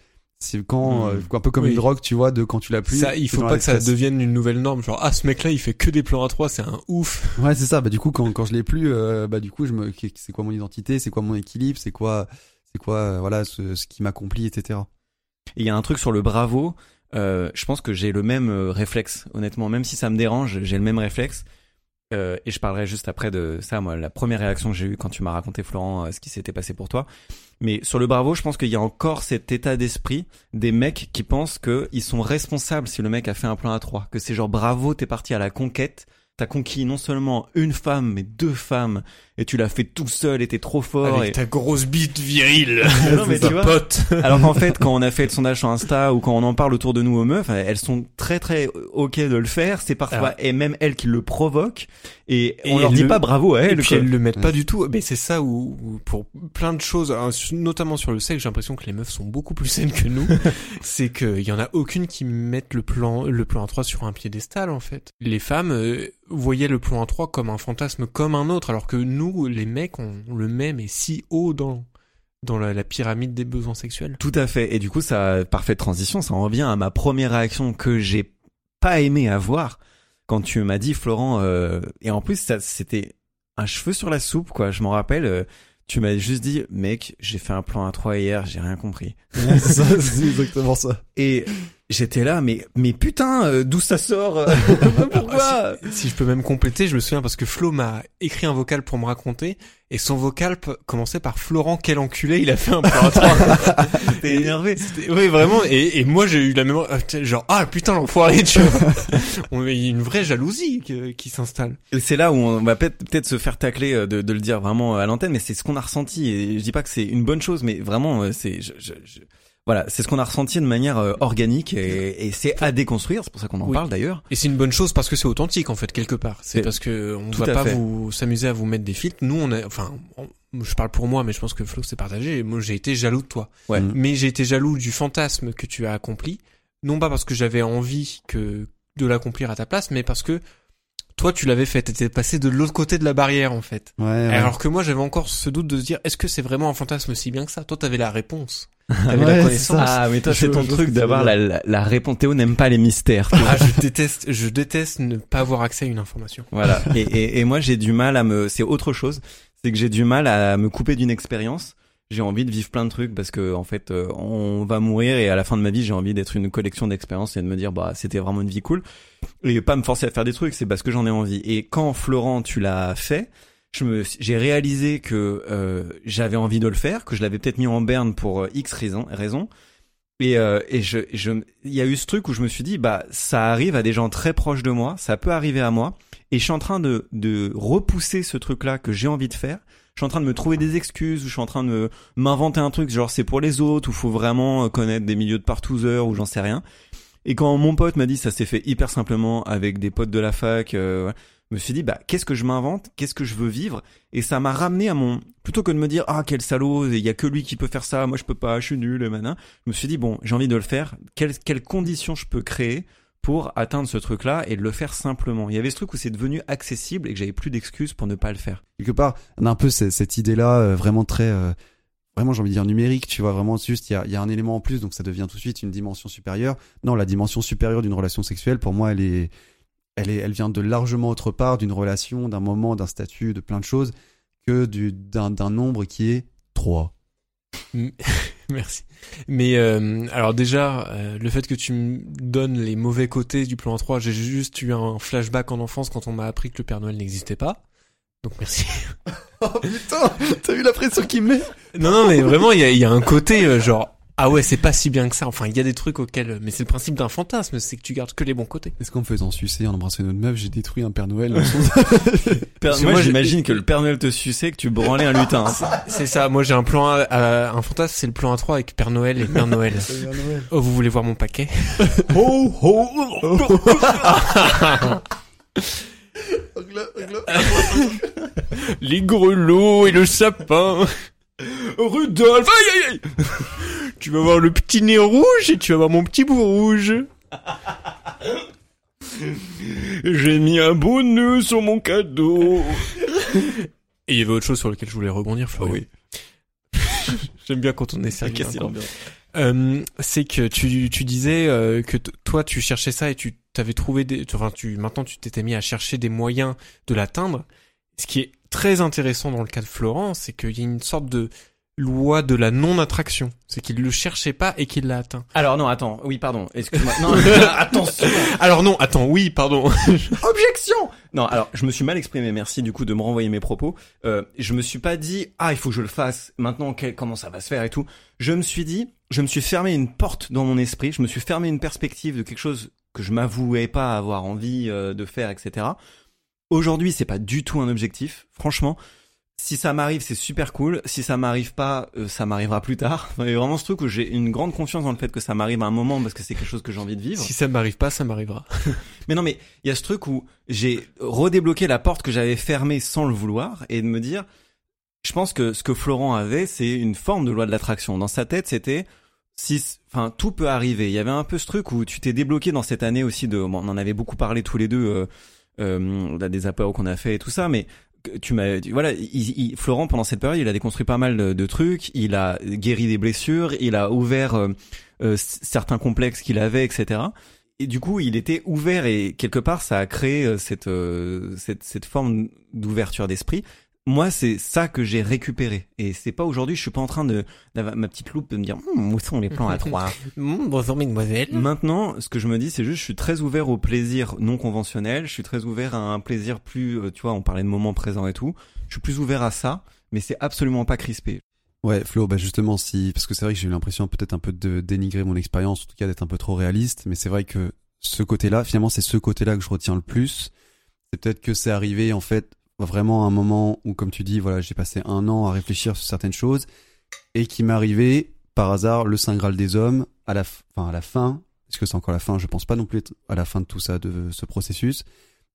c'est quand Mm. euh, un peu comme Oui. une drogue tu vois de quand tu l'as plus ça, il faut pas que ça devienne une nouvelle norme. Genre, ah, ce mec-là, il fait que des plans à 3, c'est un ouf. ouais c'est ça bah du coup quand, quand je l'ai plus euh, bah du coup je me c'est quoi mon identité? C'est quoi mon équilibre? C'est quoi c'est quoi euh, voilà ce, ce qui m'accomplit etc Et il y a un truc sur le bravo. Euh, je pense que j'ai le même réflexe, honnêtement. Même si ça me dérange, j'ai le même réflexe. Euh, et je parlerai juste après de ça, moi, la première réaction que j'ai eue quand tu m'as raconté, Florent, euh, ce qui s'était passé pour toi. Mais sur le bravo, je pense qu'il y a encore cet état d'esprit des mecs qui pensent qu'ils sont responsables si le mec a fait un plan à trois. Que c'est genre bravo, t'es parti à la conquête. T'as conquis non seulement une femme, mais deux femmes. Et tu l'as fait tout seul et t'es trop fort. Avec et- ta grosse bite virile. Non, mais tu vois. pote. Alors qu'en fait, quand on a fait le sondage sur Insta ou quand on en parle autour de nous aux meufs, elles sont très très ok de le faire. C'est parfois Alors- et même elles qui le provoquent et, Et on leur dit le- pas bravo à Et elles. puis quoi. elles le mettent pas Ouais. du tout. Mais c'est ça où, où pour plein de choses, hein, notamment sur le sexe, j'ai l'impression que les meufs sont beaucoup plus saines que nous. c'est qu'il y en a aucune qui mettent le plan, le plan A3 sur un piédestal en fait. Les femmes euh, voyaient le plan A3 comme un fantasme comme un autre, alors que nous, les mecs, on, le met mais si haut dans dans la, la pyramide des besoins sexuels. Tout à fait. Et du coup, ça parfaite transition. Ça en revient à ma première réaction que j'ai pas aimé avoir quand tu m'as dit Florent. euh, et en plus, ça c'était un cheveu sur la soupe quoi. Je m'en rappelle. euh, tu m'as juste dit, mec, j'ai fait un plan à 3 hier, j'ai rien compris. c'est ça c'est exactement ça Et j'étais là, mais mais putain, euh, d'où ça sort euh, Pourquoi? Si, si je peux même compléter, je me souviens parce que Flo m'a écrit un vocal pour me raconter et son vocal commençait par Florent quel enculé, il a fait un. T'es énervé. Oui, vraiment. Et, et moi, j'ai eu la mémoire, sais, genre, ah putain, l'enfoiré, tu vois. On- Il y a une vraie jalousie que- qui s'installe. C'est là où on va peut-être se faire tacler euh, de, de le dire vraiment à l'antenne, mais c'est ce qu'on a ressenti. Et je dis pas que c'est une bonne chose, mais vraiment, c'est je, je, je- voilà, c'est ce qu'on a ressenti de manière euh, organique et, et c'est à déconstruire. C'est pour ça qu'on en Oui. parle d'ailleurs. Et c'est une bonne chose parce que c'est authentique, en fait, quelque part. C'est parce que on ne va pas fait. vous s'amuser à vous mettre des filtres. Nous, on a, enfin, on- je parle pour moi, mais je pense que Flo s'est partagé. Moi, j'ai été jaloux de toi. Ouais. Mm. Mais j'ai été jaloux du fantasme que tu as accompli. Non pas parce que j'avais envie que de l'accomplir à ta place, mais parce que toi, tu l'avais fait. T'étais passé de l'autre côté de la barrière, en fait. Ouais, ouais. Alors que moi, j'avais encore ce doute de se dire, est-ce que c'est vraiment un fantasme si bien que ça? Toi, t'avais la réponse. T'avais Ouais, la c'est connaissance. ça. Ah, mais toi, Je- c'est ton truc d'avoir la, la, la réponse. Théo n'aime pas les mystères. tu vois. Ah, je déteste, je déteste ne pas avoir accès à une information. Voilà. Et, et, et moi, j'ai du mal à me. C'est autre chose. C'est que j'ai du mal à me couper d'une expérience. J'ai envie de vivre plein de trucs parce que en fait, euh, on va mourir et à la fin de ma vie, j'ai envie d'être une collection d'expériences et de me dire bah c'était vraiment une vie cool et pas me forcer à faire des trucs. C'est parce que j'en ai envie. Et quand Florent, tu l'as fait. J'ai réalisé que euh, j'avais envie de le faire, que je l'avais peut-être mis en berne pour euh, X raisons, raisons. Et, euh, et je, je, il y a eu ce truc où je me suis dit, bah, ça arrive à des gens très proches de moi, ça peut arriver à moi, et je suis en train de, de repousser ce truc-là que j'ai envie de faire. Je suis en train de me trouver des excuses, ou je suis en train de m'inventer un truc, genre c'est pour les autres, ou faut vraiment euh, connaître des milieux de partouzeurs, ou j'en sais rien. Et quand mon pote m'a dit ça s'est fait hyper simplement avec des potes de la fac, euh, me suis dit bah qu'est-ce que je m'invente, qu'est-ce que je veux vivre, et ça m'a ramené à mon plutôt que de me dire ah quel salaud, il y a que lui qui peut faire ça, moi je peux pas, je suis nul, et maintenant je me suis dit bon j'ai envie de le faire, quelles quelles conditions je peux créer pour atteindre ce truc-là et de le faire simplement? Il y avait ce truc où c'est devenu accessible et que j'avais plus d'excuses pour ne pas le faire. quelque part, on a un peu cette, cette idée-là, euh, vraiment très, euh, vraiment j'ai envie de dire numérique, tu vois, vraiment juste il y a, y a un élément en plus, donc ça devient tout de suite une dimension supérieure. Non, la dimension supérieure d'une relation sexuelle, pour moi, elle est, elle est, elle vient de largement autre part, d'une relation, d'un moment, d'un statut, de plein de choses, que du, d'un, d'un nombre qui est 3. Merci. Mais euh, alors déjà, euh, le fait que tu me donnes les mauvais côtés du plan 3, j'ai juste eu un flashback en enfance quand on m'a appris que le Père Noël n'existait pas. Donc merci. Oh putain, t'as vu la pression qu'il met non, non, mais vraiment, il y a, y a un côté euh, genre, ah ouais, c'est pas si bien que ça. Enfin, il y a des trucs auxquels... Mais c'est le principe d'un fantasme, c'est que tu gardes que les bons côtés. Est-ce qu'en me faisant sucer, en embrassant une autre meuf, j'ai détruit un Père Noël Parce que moi, j'imagine que le Père Noël te suçait, que tu branlais un lutin. hein. C'est ça, moi j'ai un plan A, à- un fantasme, c'est le plan A3 avec Père Noël et Mère Noël. Oh, vous voulez voir mon paquet? Ho, ho, Les grelots et le sapin Rudolph aïe, aïe, aïe Tu vas voir le petit nez rouge et tu vas voir mon petit bout rouge J'ai mis un beau nœud sur mon cadeau. Et il y avait autre chose sur lequel je voulais rebondir, Florian. oui. J'aime bien quand on est sérieux. Casser hein. l'ambiance. Euh, c'est que tu, tu disais euh, que toi tu cherchais ça et tu t'avais trouvé des enfin tu maintenant tu t'étais mis à chercher des moyens de l'atteindre. Ce qui est très intéressant dans le cas de Florent, c'est qu'il y a une sorte de loi de la non attraction, c'est qu'il le cherchait pas et qu'il l'a atteint. Alors non, attends. Oui, pardon. Excuse-moi. Non, attention. Alors non, attends, oui, pardon. Objection Non, alors je me suis mal exprimé. Merci du coup de me renvoyer mes propos. Euh, je me suis pas dit ah il faut que je le fasse. Maintenant quel- comment ça va se faire et tout. Je me suis dit, je me suis fermé une porte dans mon esprit. Je me suis fermé une perspective de quelque chose que je m'avouais pas avoir envie euh, de faire, etc. Aujourd'hui, c'est pas du tout un objectif. Franchement, si ça m'arrive, c'est super cool. Si ça m'arrive pas, euh, ça m'arrivera plus tard. Il y a vraiment ce truc où j'ai une grande confiance dans le fait que ça m'arrive à un moment parce que c'est quelque chose que j'ai envie de vivre. si ça m'arrive pas, ça m'arrivera. Mais non, mais il y a ce truc où j'ai redébloqué la porte que j'avais fermée sans le vouloir et de me dire, je pense que ce que Florent avait, c'est une forme de loi de l'attraction. Dans sa tête, c'était si, enfin, tout peut arriver. Il y avait un peu ce truc où tu t'es débloqué dans cette année aussi de, bon, on en avait beaucoup parlé tous les deux, euh, euh, des apéros qu'on a fait et tout ça, mais tu m'as, voilà, il, il- Florent pendant cette période, il a déconstruit pas mal de, trucs, il a guéri des blessures, il a ouvert euh, euh, certains complexes qu'il avait, etc. Et du coup, il était ouvert et quelque part, ça a créé euh, cette cette, cette forme d'ouverture d'esprit. Moi, c'est ça que j'ai récupéré. Et c'est pas aujourd'hui, je suis pas en train de, d'avoir ma petite loupe de me dire, Hum, où sont les plans à trois? Mmh, bonjour mademoiselle. Maintenant, ce que je me dis, c'est juste, je suis très ouvert au plaisir non conventionnel. Je suis très ouvert à un plaisir plus, euh, tu vois, on parlait de moments présents et tout. Je suis plus ouvert à ça, mais c'est absolument pas crispé. Ouais, Flo, bah justement, si, parce que c'est vrai que j'ai eu l'impression peut-être un peu de dénigrer mon expérience, en tout cas d'être un peu trop réaliste, mais c'est vrai que ce côté-là, finalement, c'est ce côté-là que je retiens le plus. C'est peut-être que c'est arrivé, en fait, vraiment un moment où, comme tu dis, voilà, j'ai passé un an à réfléchir sur certaines choses, et qui arrivé, par hasard, le Saint Graal des hommes, à la, f- enfin, à la fin, est-ce que c'est encore la fin? Je pense pas non plus à la fin de tout ça, de ce processus,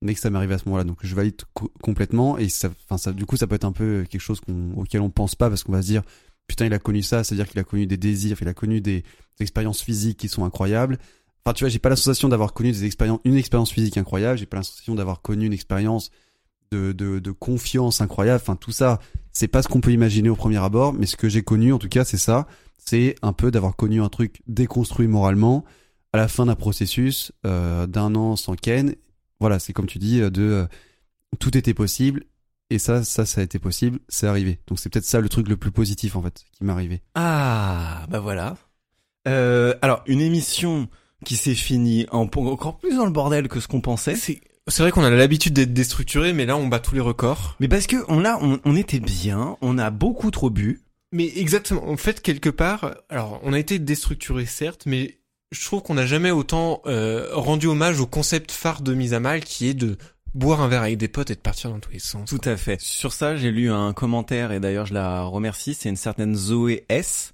mais que ça m'est arrivé à ce moment-là. Donc, je valide co- complètement, et ça, ça, du coup, ça peut être un peu quelque chose qu'on, auquel on pense pas, parce qu'on va se dire, putain, il a connu ça, c'est-à-dire qu'il a connu des désirs, il a connu des, des expériences physiques qui sont incroyables. Enfin, tu vois, j'ai pas la sensation d'avoir connu des expériences, une expérience physique incroyable, j'ai pas la sensation d'avoir connu une expérience de, de, de confiance incroyable. Enfin, tout ça, c'est pas ce qu'on peut imaginer au premier abord, mais ce que j'ai connu, en tout cas, c'est ça. C'est un peu d'avoir connu un truc déconstruit moralement à la fin d'un processus euh, d'un an sans Ken. Voilà, c'est comme tu dis, euh, de euh, tout était possible. Et ça, ça, ça a été possible, c'est arrivé. Donc c'est peut-être ça le truc le plus positif en fait qui m'est arrivé. Ah, bah voilà. Euh, alors, une émission qui s'est finie en, encore plus dans le bordel que ce qu'on pensait. C'est c'est vrai qu'on a l'habitude d'être déstructuré, mais là on bat tous les records. Mais parce que on a, on, on était bien, on a beaucoup trop bu. Mais exactement. En fait, quelque part, alors on a été déstructuré certes, mais je trouve qu'on n'a jamais autant euh, rendu hommage au concept phare de mise à mal, qui est de boire un verre avec des potes et de partir dans tous les sens. Tout à fait. Sur ça, j'ai lu un commentaire et d'ailleurs je la remercie. C'est une certaine Zoé S.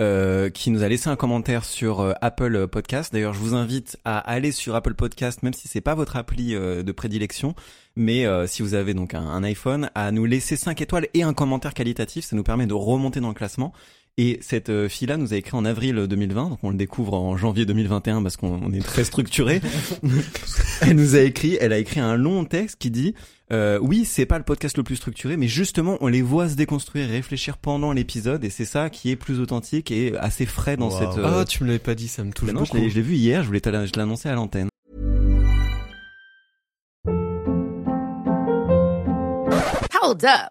euh, qui nous a laissé un commentaire sur euh, Apple Podcast. D'ailleurs, je vous invite à aller sur Apple Podcast, même si c'est pas votre appli euh, de prédilection, mais si vous avez donc un, un iPhone, à nous laisser 5 étoiles et un commentaire qualitatif. Ça nous permet de remonter dans le classement. Et cette fille-là nous a écrit en avril 2020, donc on le découvre en janvier 2021 parce qu'on on est très structuré. elle nous a écrit, elle a écrit un long texte qui dit euh, oui, c'est pas le podcast le plus structuré, mais justement, on les voit se déconstruire et réfléchir pendant l'épisode, et c'est ça qui est plus authentique et assez frais dans Wow. cette. Ah, euh, tu me l'avais pas dit, ça me touche non, je beaucoup. l'ai je l'ai vu hier, je voulais te la- je l'ai annoncé à l'antenne. Hold up.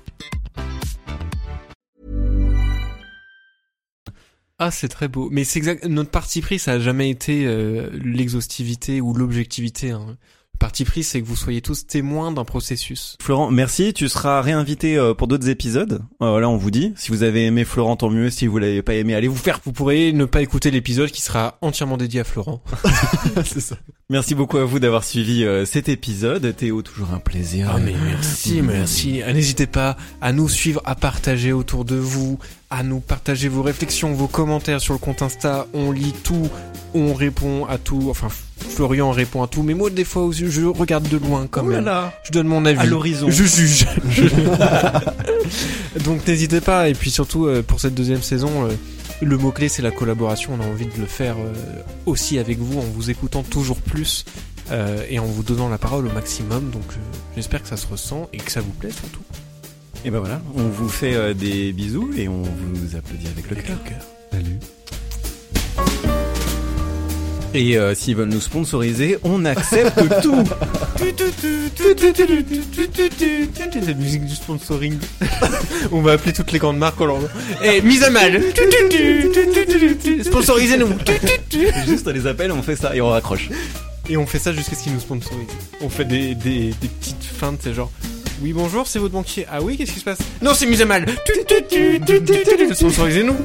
Ah, c'est très beau. Mais c'est exact. Notre parti pris, ça a jamais été euh, l'exhaustivité ou l'objectivité. Hein. Le parti pris, c'est que vous soyez tous témoins d'un processus. Florent, merci. Tu seras réinvité euh, pour d'autres épisodes. Euh, là, on vous dit. Si vous avez aimé Florent, tant mieux. Si vous l'avez pas aimé, allez vous faire. Vous pourrez ne pas écouter l'épisode qui sera entièrement dédié à Florent. c'est ça. Merci beaucoup à vous d'avoir suivi euh, cet épisode. Théo, toujours un plaisir. Ah mais merci, merci. N'hésitez pas à nous suivre, à partager autour de vous, à nous partager vos réflexions, vos commentaires sur le compte Insta. On lit tout, on répond à tout. Enfin, Florian répond à tout. Mais moi, des fois, je regarde de loin quand même. Je donne mon avis. À l'horizon. Je juge. Donc n'hésitez pas. Et puis surtout, euh, pour cette deuxième saison, euh, le mot-clé, c'est la collaboration. On a envie de le faire euh, aussi avec vous, en vous écoutant toujours plus. et en vous donnant la parole au maximum, donc j'espère que ça se ressent et que ça vous plaît surtout. Et ben voilà, on vous fait euh, des bisous et on vous applaudit avec le cœur. Salut. Et euh, s'ils veulent nous sponsoriser, on accepte tout. La musique du sponsoring. On va appeler toutes les grandes marques en Eh, mise à mal Sponsorisez-nous Juste on les appelle, on fait ça et on raccroche. Et on fait ça jusqu'à ce qu'ils nous sponsorisent. On fait des, des, des petites feintes, c'est genre... Oui, bonjour, c'est votre banquier. Ah oui, qu'est-ce qui se passe Non, c'est mise à mal Sponsorisez-nous